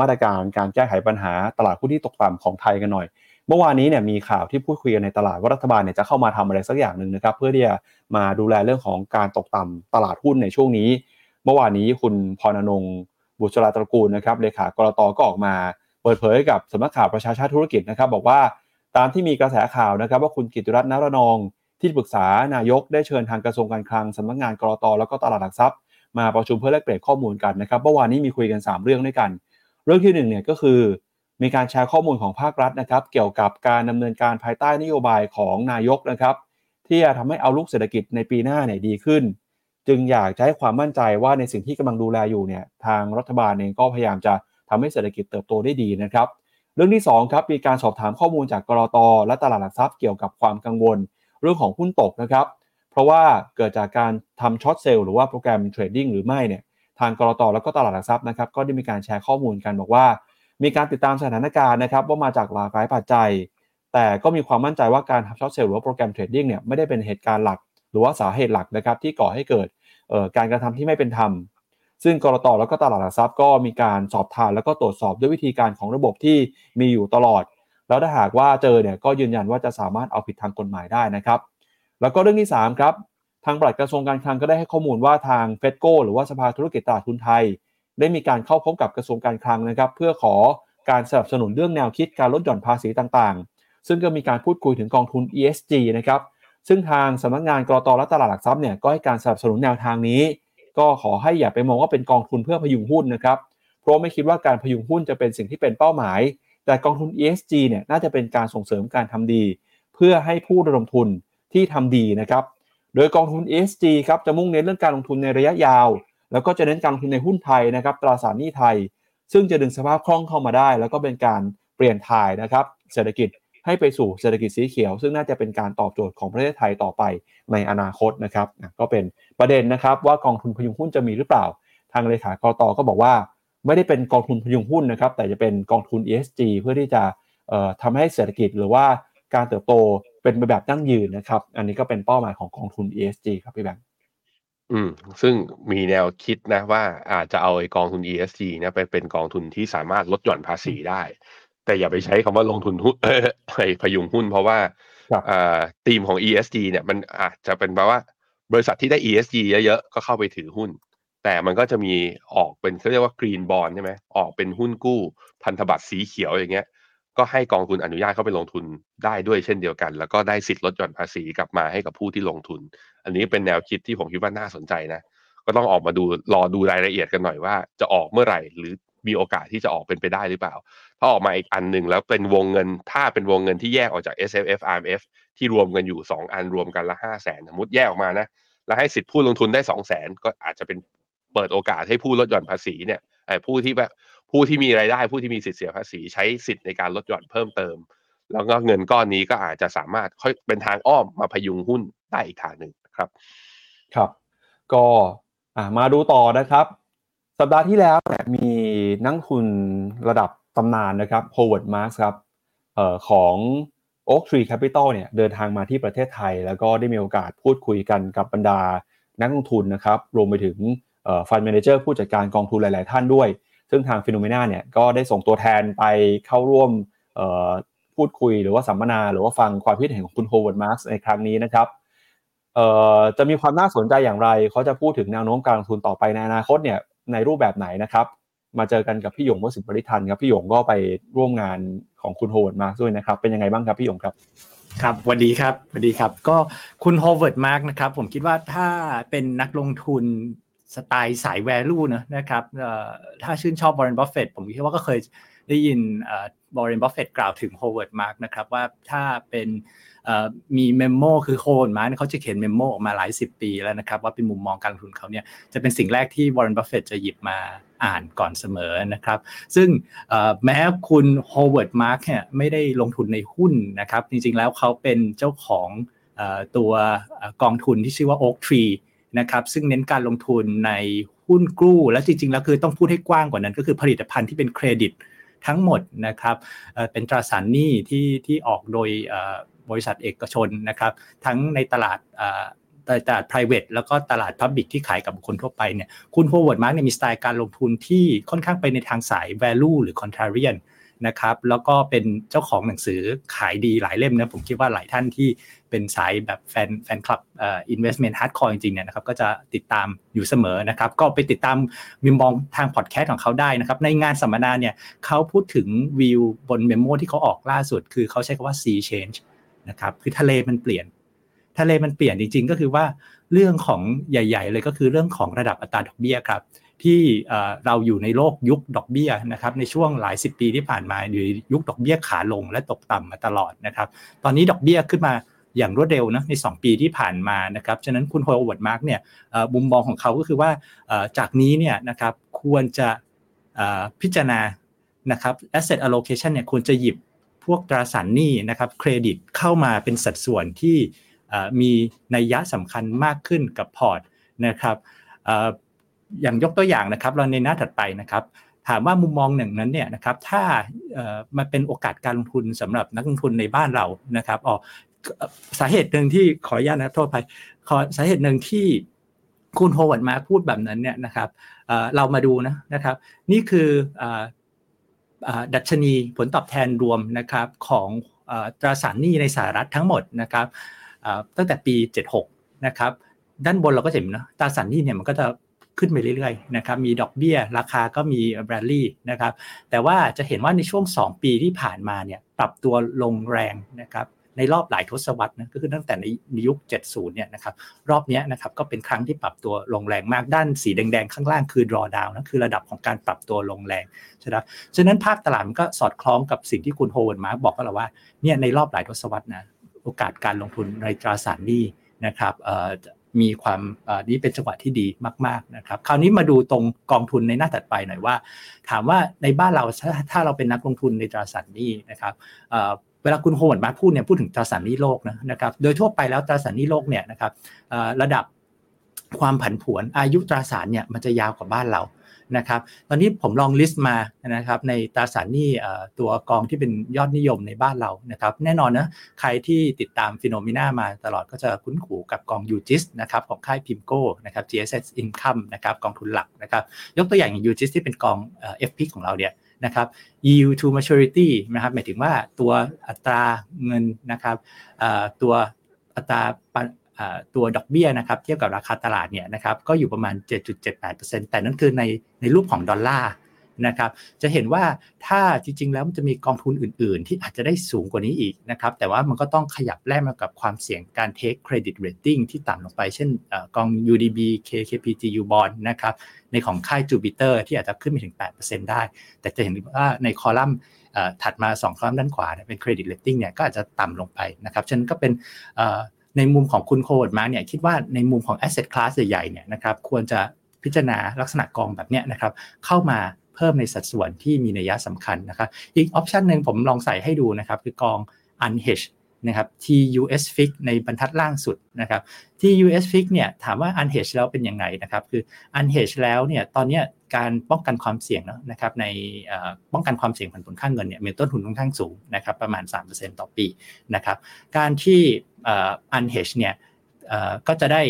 มาตรการการแก้ไขปัญหาตลาดหุ้นที่ตกต่ำของไทยกันหน่อย เมื่อวานนี้เนี่ยมีข่าวที่พูดคุยกันในตลาดว่ารัฐบาลเนี่ยจะเข้ามาทำอะไรสักอย่างหนึ่งนะครับเพื่อที่จะมาดูแลเรื่องของการตกต่ำตลาดหุ้นในช่วงนี้ เมื่อวานนี้คุณพรนงบุตรตระกูลนะครับเลขากรตก็ออกมา เปิดเผยกับสำนักข่าวประชาชาติธุรกิจนะครับ บอกว่าตามที่มีกระแสข่าวนะครับ ว่าคุณกิติรัตน์นรนองที่ปรึกษานายกได้เชิญทางกระทรวงการคลังสำนักงานกรตแล้วก็ตลาดหลักทรัพย์ มาประชุมเพื่อแลกเปลี่ยนข้อมูลกันนะครับเมื่อวานนี้มีคุยกัน 3 เรื่องด้วยกัน เรื่องที่1เนี่ยก็คือมีการแชร์ข้อมูลของภาครัฐนะครับ เกี่ยวกับการดำเนินการภายใต้นโยบายของนายกนะครับ ที่จะทำให้ outlook เศรษฐกิจในปีหน้าเนี่ยดีขึ้น จึงอยากจะให้ความมั่นใจว่าในสิ่งที่กำลังดูแลอยู่เนี่ยทางรัฐบาลเองก็พยายามจะทำให้เศรษฐกิจเติบโตได้ดีนะครับ เรื่องที่2ครับมีการสอบถามข้อมูลจากก.ล.ต.และตลาดหลักทรัพย์เกี่ยวกับความกังวล เรื่องของหุ้นตกนะครับ เพราะว่าเกิดจากการทำ short sell หรือว่า program trading หรือไม่เนี่ยทางก.ล.ต.แล้วก็ตลาดหลักทรัพย์นะครับก็ได้มีการแชร์ข้อมูลกันบอกว่า มีการติดตามสถานการณ์นะครับว่ามาจากหลากหลายปัจจัย แต่ก็มีความมั่นใจว่าการทำ short sell หรือว่า program trading เนี่ยไม่ได้เป็นเหตุการณ์หลัก หรือว่าสาเหตุหลักนะครับที่ก่อให้เกิดการกระทำที่ไม่เป็นธรรมซึ่งก.ล.ต.แล้วก็ตลาดหลักทรัพย์ก็มีการสอบทานแล้วก็ตรวจสอบด้วยวิธีการของระบบที่มีอยู่ตลอด แล้วถ้าหากว่าเจอเนี่ยก็ยืนยันว่าจะสามารถเอาผิดทางกฎหมายได้นะครับ แล้วก็เรื่องที่ 3 ครับ ทางปลัดกระทรวงการคลังก็ได้ให้ข้อมูลว่าทาง FETCO หรือว่าสภาธุรกิจตลาดทุนไทย ได้มีการเข้าพบกับกระทรวงการคลังนะครับ เพื่อขอการสนับสนุนเรื่องแนวคิดการลดหย่อนภาษีต่างๆ ซึ่งก็มีการพูดคุยถึงกองทุน ESG นะครับซึ่งทางสำนักงานกรตและตลาดหลักทรัพย์เนี่ยก็ให้การสนับสนุนแนวทางนี้ ก็ขอให้อย่าไปมองว่าเป็นกองทุนเพื่อพยุงหุ้นนะครับเพราะไม่คิดว่าการพยุงหุ้นจะเป็นสิ่งที่เป็นเป้าหมาย แต่กองทุน ESG เนี่ยน่าจะเป็นการส่งเสริมการทำดี เพื่อให้ผู้ระดมทุน ที่ทำดีนะครับ โดยกองทุน ESG ครับจะมุ่งเน้นเรื่องการลงทุนในระยะยาว แล้วก็จะเน้นการลงทุนในหุ้นไทยนะครับตราสารหนี้ไทย ซึ่งจะดึงสภาพคล่องเข้ามาได้ แล้วก็เป็นการเปลี่ยนถ่ายนะครับเศรษฐกิจให้ไปสู่เศรษฐกิจสีเขียว ซึ่งน่าจะเป็นการตอบโจทย์ของประเทศไทยต่อไปในอนาคตนะครับก็เป็นประเด็นนะครับว่ากองทุนพยุงหุ้นจะมีหรือเปล่า ทางเลขากรตก็บอกว่า ไม่ได้เป็นกองทุนพยุงหุ้นนะครับแต่จะเป็นกองทุน ESG เพื่อที่จะทำให้เศรษฐกิจหรือว่าการเติบโต เป็นไปแบบยั่งยืนนะครับ อันนี้ก็เป็นเป้าหมายของกองทุน ESG ครับพี่แบงค์อืมซึ่งมีแนวคิดนะว่าอาจจะเอาไอ้กองทุน ESG เนี่ยไปเป็นกองทุนที่สามารถลดหย่อนภาษีได้ แต่อย่าไปใช้คำว่าลงทุนหุ้นไปพยุงหุ้น เพราะว่าอ่าธีมของ ESG เนี่ยมันอาจจะเป็นแปลว่า บริษัทที่ได้ ESG เยอะๆก็เข้าไปถือหุ้น แต่มันก็จะมีออกเป็นเขาเรียกว่ากรีนบอลใช่ไหมออกเป็นหุ้นกู้พันธบัตรสีเขียวอย่างเงี้ย ก็ให้กองทุนอนุญาตเข้าไปลงทุนได้ด้วยเช่นเดียวกัน แล้วก็ได้สิทธิ์ลดหย่อนภาษีกลับมาให้กับผู้ที่ลงทุน อันนี้เป็นแนวคิดที่ผมคิดว่าน่าสนใจนะ ก็ต้องออกมาดูรอดูรายละเอียดกันหน่อยว่า จะออกเมื่อไหร่หรือมีโอกาสที่จะออกเป็นไปได้หรือเปล่า ถ้าออกมาอีกอันหนึ่งแล้วเป็นวงเงิน ถ้าเป็นวงเงินที่แยกออกจาก S F F R M F ที่รวมกันอยู่ 2 อันรวมกันละห้าแสนสมมติแยกออกมานะ แล้วให้สิทธิ์ผู้ลงทุนได้2 0 0แสนก็อาจจะเป็นเปิดโอกาสให้ผู้ลดหย่อนภาษีเนี่ยผู้ที่แบบ ผู้ที่มีรายได้ผู้ที่มีสิทธิเสียภาษีใช้สิทธิ์ในการลดหย่อนเพิ่มเติม แล้วก็เงินก้อนนี้ก็อาจจะสามารถค่อยเป็นทางอ้อมมาพยุงหุ้นได้อีกทางหนึ่งครับ ครับ ก็มาดูต่อนะครับ สัปดาห์ที่แล้วมีนักทุนระดับตำนานนะครับ Howard Marks ครับออของ Oak Tree Capital เนี่ยเดินทางมาที่ประเทศไทย แล้วก็ได้มีโอกาสพูดคุยกันกับบรรดานักลงทุนนะครับ รวมไปถึงฟันเมนเจอร์ผู้จัดการกองทุนหลาย ๆ ท่านด้วย ซึ่งทาง FINNOMENA เนี่ยก็ได้ส่งตัวแทนไปเข้าร่วมพูดคุยหรือว่าสัมมนา หรือว่าฟังความคิดเห็นของคุณโฮเวิร์ดมาร์กในครั้งนี้นะครับจะมีความน่าสนใจอย่างไร เขาจะพูดถึงแนวโน้มการลงทุนต่อไปในอนาคตเนี่ยในรูปแบบไหนนะครับ มาเจอกันกับพี่หยงวสิทธิบริทันครับ พี่หยงก็ไปร่วมงานของคุณโฮเวิร์ดมาร์กด้วยนะครับ เป็นยังไงบ้างครับพี่หยงครับครับสวัสดีครับสวัสดีครับ ก็คุณโฮเวิร์ดมาร์กนะครับ ผมคิดว่าถ้าเป็นนักลงทุน สไตล์สาย value นะนะครับถ้าชื่นชอบวอร์เรนบัฟเฟตผมคิดว่าก็เคยได้ยินวอร์เรนบัฟเฟตกล่าวถึงโฮเวิร์ดมาร์กนะครับว่าถ้าเป็นมี memo คือโฮนมาเขาจะเขียน memo ออกมาหลายสิบปีแล้วนะครับว่าเป็นมุมมองการลงทุนเขาเนี่ยจะเป็นสิ่งแรกที่วอร์เรนบัฟเฟตจะหยิบมาอ่านก่อนเสมอนะครับ ซึ่งแม้คุณโฮเวิร์ดมาร์กเนี่ยไม่ได้ลงทุนในหุ้นนะครับ จริงๆแล้วเขาเป็นเจ้าของตัวกองทุนที่ชื่อว่า Oak Tree นะครับซึ่งเน้นการลงทุนในหุ้นกู้และจริงๆแล้วคือต้องพูดให้กว้างกว่านั้น ก็คือผลิตภัณฑ์ที่เป็นเครดิตทั้งหมดนะครับเป็นตราสารหนี้ที่ที่ออกโดยบริษัทเอกชนนะครับทั้งในตลาดตลาด private แล้วก็ตลาด public ที่ขายกับบุคคลทั่วไปเนี่ยคุณโฮเวิร์ดมาร์กเนี่ยมีสไตล์การลงทุนที่ค่อนข้างไปในทางสาย value หรือ contrarian นะครับ แล้วก็เป็นเจ้าของหนังสือขายดีหลายเล่มนะผมคิดว่าหลายท่านที่เป็นสายแบบแฟนแฟนคลับเอ่อ investment hardcore จริงๆเนี่ยนะครับก็จะติดตามอยู่เสมอนะครับ ก็ไปติดตามมุมมองทางพอดแคสต์ของเขาได้นะครับ ในงานสัมมนาเนี่ยเขาพูดถึงวิวบน memo ที่เขาออกล่าสุด คือเขาใช้คำว่า sea change นะครับคือทะเลมันเปลี่ยน ทะเลมันเปลี่ยนจริง ๆ ก็คือว่าเรื่องของใหญ่ ๆ เลยก็คือเรื่องของระดับอัตราดอกเบี้ยครับ ที่เราอยู่ในโลกยุคดอกเบี้ยนะครับในช่วงหลายสิบปีที่ผ่านมาอยู่ยุคดอกเบี้ยขาลงและตกต่ำมาตลอดนะครับตอนนี้ดอกเบี้ยขึ้นมาอย่างรวดเร็วนะใน 2 ปีที่ผ่านมานะครับฉะนั้นคุณโฮเวิร์ดมาร์กเนี่ยมุมมองของเขาก็คือว่าจากนี้เนี่ยนะครับควรจะพิจารณานะครับ asset allocation เนี่ยควรจะหยิบพวกตราสารหนี้นะครับเครดิตเข้ามาเป็นสัดส่วนที่มีนัยยะสำคัญมากขึ้นกับพอร์ตนะครับ อย่างยกตัวอย่างนะครับ เราในหน้าถัดไปนะครับ ถามว่ามุมมองหนึ่งนั้นเนี่ยนะครับ ถ้ามันเป็นโอกาสการลงทุนสำหรับนักลงทุนในบ้านเรานะครับอ๋อสาเหตุหนึ่งที่ขออนุญาตนะโทษไปขอสาเหตุหนึ่งที่คุณโฮวัดมาพูดแบบนั้นเนี่ยนะครับเรามาดูนะนะครับ นี่คือดัชนีผลตอบแทนรวมนะครับของตราสารหนี้ในสหรัฐทั้งหมดนะครับตั้งแต่ปี 76 นะครับ ด้านบนเราก็เห็นนะตราสารหนี้เนี่ยมันก็จะ ขึ้นไปเรื่อยๆนะครับมีดอกเบี้ย ราคาก็มีแบรนลี่นะครับแต่ว่าจะเห็นว่าในช่วง 2 ปีที่ผ่านมาเนี่ยปรับตัวลงแรงนะครับในรอบหลายทศวรรษนะก็คือตั้งแต่ในยุค 70 เนี่ยนะครับรอบนี้นะครับก็เป็นครั้งที่ปรับตัวลงแรงมากด้านสีแดงๆ ข้างล่างคือ drawdown นะคือระดับของการปรับตัวลงแรงใช่ไหมฉะนั้นภาพตลาดมันก็สอดคล้องกับสิ่งที่คุณโฮเวิร์ดมาร์กบอกก็แล้วว่าเนี่ยในรอบหลายทศวรรษนะโอกาสการลงทุนในตราสารหนี้นะครับ มีความนี้เป็นจังหวะที่ดีมากๆนะครับ คราวนี้มาดูตรงกองทุนในหน้าถัดไปหน่อยว่า ถามว่าในบ้านเราถ้าเราเป็นนักลงทุนในตราสารหนี้นะครับเวลาคุณโฮเวิร์ดมาร์กพูดเนี่ยพูดถึงตราสารหนี้โลกนะครับโดยทั่วไปแล้วตราสารหนี้โลกเนี่ยนะครับระดับความผันผวนอายุตราสารเนี่ยมันจะยาวกว่าบ้านเรา นะครับตอนนี้ผมลอง list มานะครับในตราสารหนี้ตัวกองที่เป็นยอดนิยมในบ้านเรานะครับแน่นอนนะใครที่ติดตาม FINNOMENA มาตลอดก็จะคุ้นหูกับกอง UGIS นะครับของค่าย PIMCO นะครับ GIS Income นะครับกองทุนหลักนะครับยกตัวอย่างอย่าง UGIS ที่เป็นกอง FIF ของเราเนี่ยนะครับ yield to maturity นะครับหมายถึงว่าตัวอัตราเงินนะครับตัวอัตรา ตัวดอกเบี้ยนะครับเทียบกับราคาตลาดเนี่ยนะครับก็อยู่ประมาณ 7.78%แต่นั่นคือในในรูปของดอลลาร์นะครับจะเห็นว่าถ้าจริงๆ แล้วมันจะมีกองทุนอื่นๆ ที่อาจจะได้สูงกว่านี้อีกนะครับแต่ว่ามันก็ต้องขยับแลกมากับความเสี่ยงการ take credit rating ที่ต่ำลงไป เช่นกอง UDB KKPGU bond นะครับในของค่าย Jupiter ที่อาจจะขึ้นไปถึง 8%ได้ แต่จะเห็นว่าในคอลัมน์ถัดมา 2 คอลัมน์ด้านขวาเป็น credit rating เนี่ยก็อาจจะต่ำลงไปนะครับฉะนั้นก็เป็น ในมุมของคุณโคดมาเนี่ยคิดว่าในมุมของ asset class ใหญ่ๆเนี่ยนะครับควรจะพิจารณาลักษณะกองแบบเนี้ยนะครับเข้ามาเพิ่มในสัดส่วนที่มีนัยสำคัญนะครับอีกออปชันหนึ่งผมลองใส่ให้ดูนะครับคือกอง unhedged นะครับ TUS fix ในบรรทัดล่างสุดนะครับ TUS fix เนี่ยถามว่า unhedged แล้วเป็นยังไงนะครับคือ unhedged แล้วเนี่ยตอนนี้การป้องกันความเสี่ยงนะครับในป้องกันความเสี่ยงผันผวนค่างเงินเนี่ยมีต้นทุนค่อนข้างสูงนะครับประมาณ 3%ต่อปีนะครับการที่ unhedged เนี่ยก็จะได้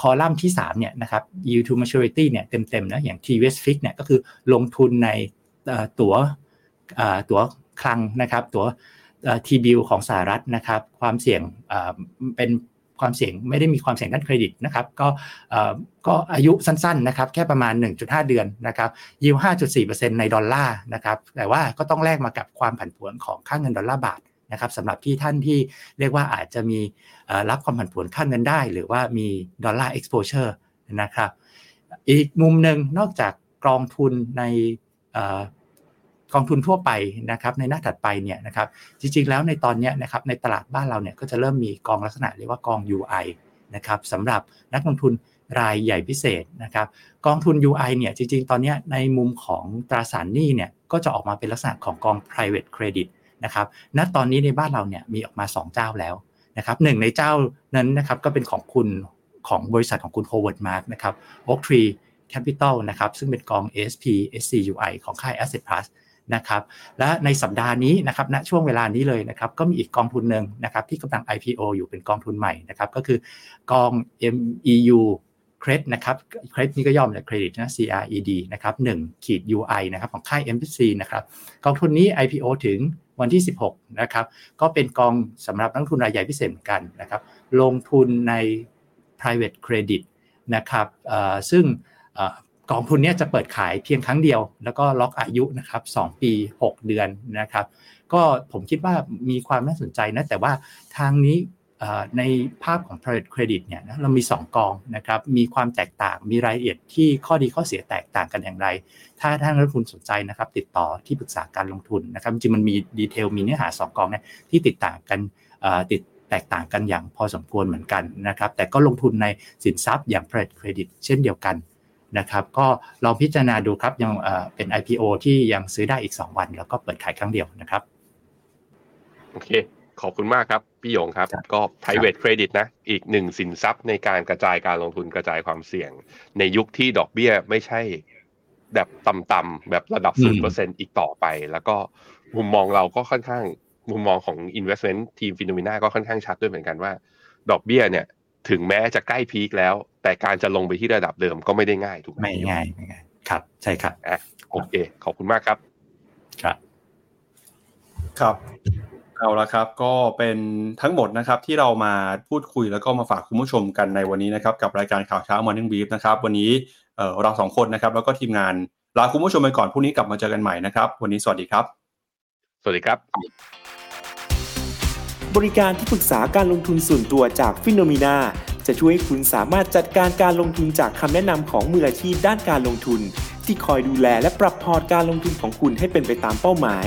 คอลัมน์ที่3เนี่ยนะครับ yield to maturity เนี่ยเต็มๆนะอย่าง TVS fix เนี่ยก็คือลงทุนในตัวตัวคลังนะครับตัว T-bill ของสหรัฐนะครับ ความเสี่ยงเป็นความเสี่ยงไม่ได้มีความเสี่ยงด้านเครดิตนะครับ ก็ก็อายุสั้นๆนะครับ แค่ประมาณ 1.5 เดือนนะครับยิว5.4%ในดอลลาร์นะครับ แต่ว่าก็ต้องแลกมากับความผันผวนของค่าเงินดอลลาร์บาท นะครับสำหรับที่ท่านที่เรียกว่าอาจจะมีรับความผันผวนค่าเงินได้ หรือว่ามีดอลลาร์ exposure นะครับ อีกมุมหนึ่งนอกจากกองทุนในกองทุนทั่วไปนะครับในหน้าถัดไปเนี่ยนะครับจริงๆแล้วในตอนนี้นะครับในตลาดบ้านเราเนี่ยก็จะเริ่มมีกองลักษณะเรียกว่ากอง UI นะครับสำหรับนักลงทุนรายใหญ่พิเศษนะครับกองทุน UI เนี่ยจริงๆ ตอนนี้ในมุมของตราสารหนี้เนี่ยก็จะออกมาเป็นลักษณะของกอง private credit นะครับณตอนนี้ในบ้านเราเนี่ยมีออกมา 2 เจ้าแล้วนะครับหนึ่งในเจ้านั้นนะครับก็เป็นของคุณของบริษัทของคุณ Howard Mark นะครับ Oak Tree Capital นะครับซึ่งเป็นกอง ASP SCUI ของค่าย Asset Plus นะครับและในสัปดาห์นี้นะครับณช่วงเวลานี้เลยนะครับก็มีอีกกองทุนหนึ่งนะครับที่กำลัง IPO อยู่เป็นกองทุนใหม่นะครับก็คือกอง MEU เครดนะครับเครดนี่ก็ย่อมาจากเครดิตนะ CRED นะครับ1ขีด UI นะครับของค่าย MPC นะครับกองทุนนี้ IPO ถึง วันที่ 16นะครับก็เป็นกองสำหรับนักทุนรายใหญ่พิเศษเหมือนกันนะครับลงทุนใน private credit นะครับซึ่งกองทุนนี้จะเปิดขายเพียงครั้งเดียว แล้วก็ล็อกอายุนะครับ2ปี 6 เดือนนะครับ ก็ผมคิดว่ามีความน่าสนใจนะแต่ว่าทางนี้ ในภาพของ private credit เนี่ยเรามี 2 กองนะครับ มีความแตกต่าง มีรายละเอียดที่ข้อดีข้อเสียแตกต่างกันอย่างไร ถ้าท่านนักลงทุนสนใจนะครับ ติดต่อที่ปรึกษาการลงทุนนะครับ จริงมันมีดีเทล มีเนื้อหา 2 กองเนี่ยที่ติดต่างกันติดแตกต่างกันอย่างพอสมควรเหมือนกันนะครับ แต่ก็ลงทุนในสินทรัพย์อย่าง private credit เช่นเดียวกันนะครับ ก็ลองพิจารณาดูครับยังเป็น IPO ที่ยังซื้อได้อีก 2 วัน แล้วก็เปิดขายครั้งเดียวนะครับ โอเค ขอบคุณมากครับ พี่หยงครับ ก็ private credit นะ อีกหนึ่งสินทรัพย์ในการกระจายการลงทุนกระจายความเสี่ยง ในยุคที่ดอกเบี้ยไม่ใช่แบบต่ำๆแบบระดับศูนย์เปอร์เซ็นอีกต่อไป แล้วก็มุมมองเราก็ค่อนข้างมุมมองของ investment ทีมฟิโนมิน่าก็ค่อนข้างชัดด้วยเหมือนกันว่า ดอกเบี้ยเนี่ย ถึงแม้จะใกล้พีคแล้ว แต่การจะลงไปที่ระดับเดิมก็ไม่ได้ง่ายถูกไหมไม่ง่ายไม่ง่ายครับ ใช่ครับอะโอเค ขอบคุณมากครับ ครับ ครับ เอาละครับ ก็เป็นทั้งหมดนะครับที่เรามาพูดคุยแล้วก็มาฝากคุณผู้ชมกันในวันนี้นะครับ กับรายการข่าวเช้า Morning Brief นะครับ วันนี้เราสองคนนะครับ แล้วก็ทีมงานลาคุณผู้ชมไปก่อนพรุ่งนี้กลับมาเจอกันใหม่นะครับ วันนี้สวัสดีครับ สวัสดีครับ บริการที่ปรึกษาการลงทุนส่วนตัวจากฟิโนมีนาจะช่วยให้คุณสามารถจัดการการลงทุนจากคำแนะนำของมืออาชีพด้านการลงทุน ที่คอยดูแลและปรับพอร์ตการลงทุนของคุณให้เป็นไปตามเป้าหมาย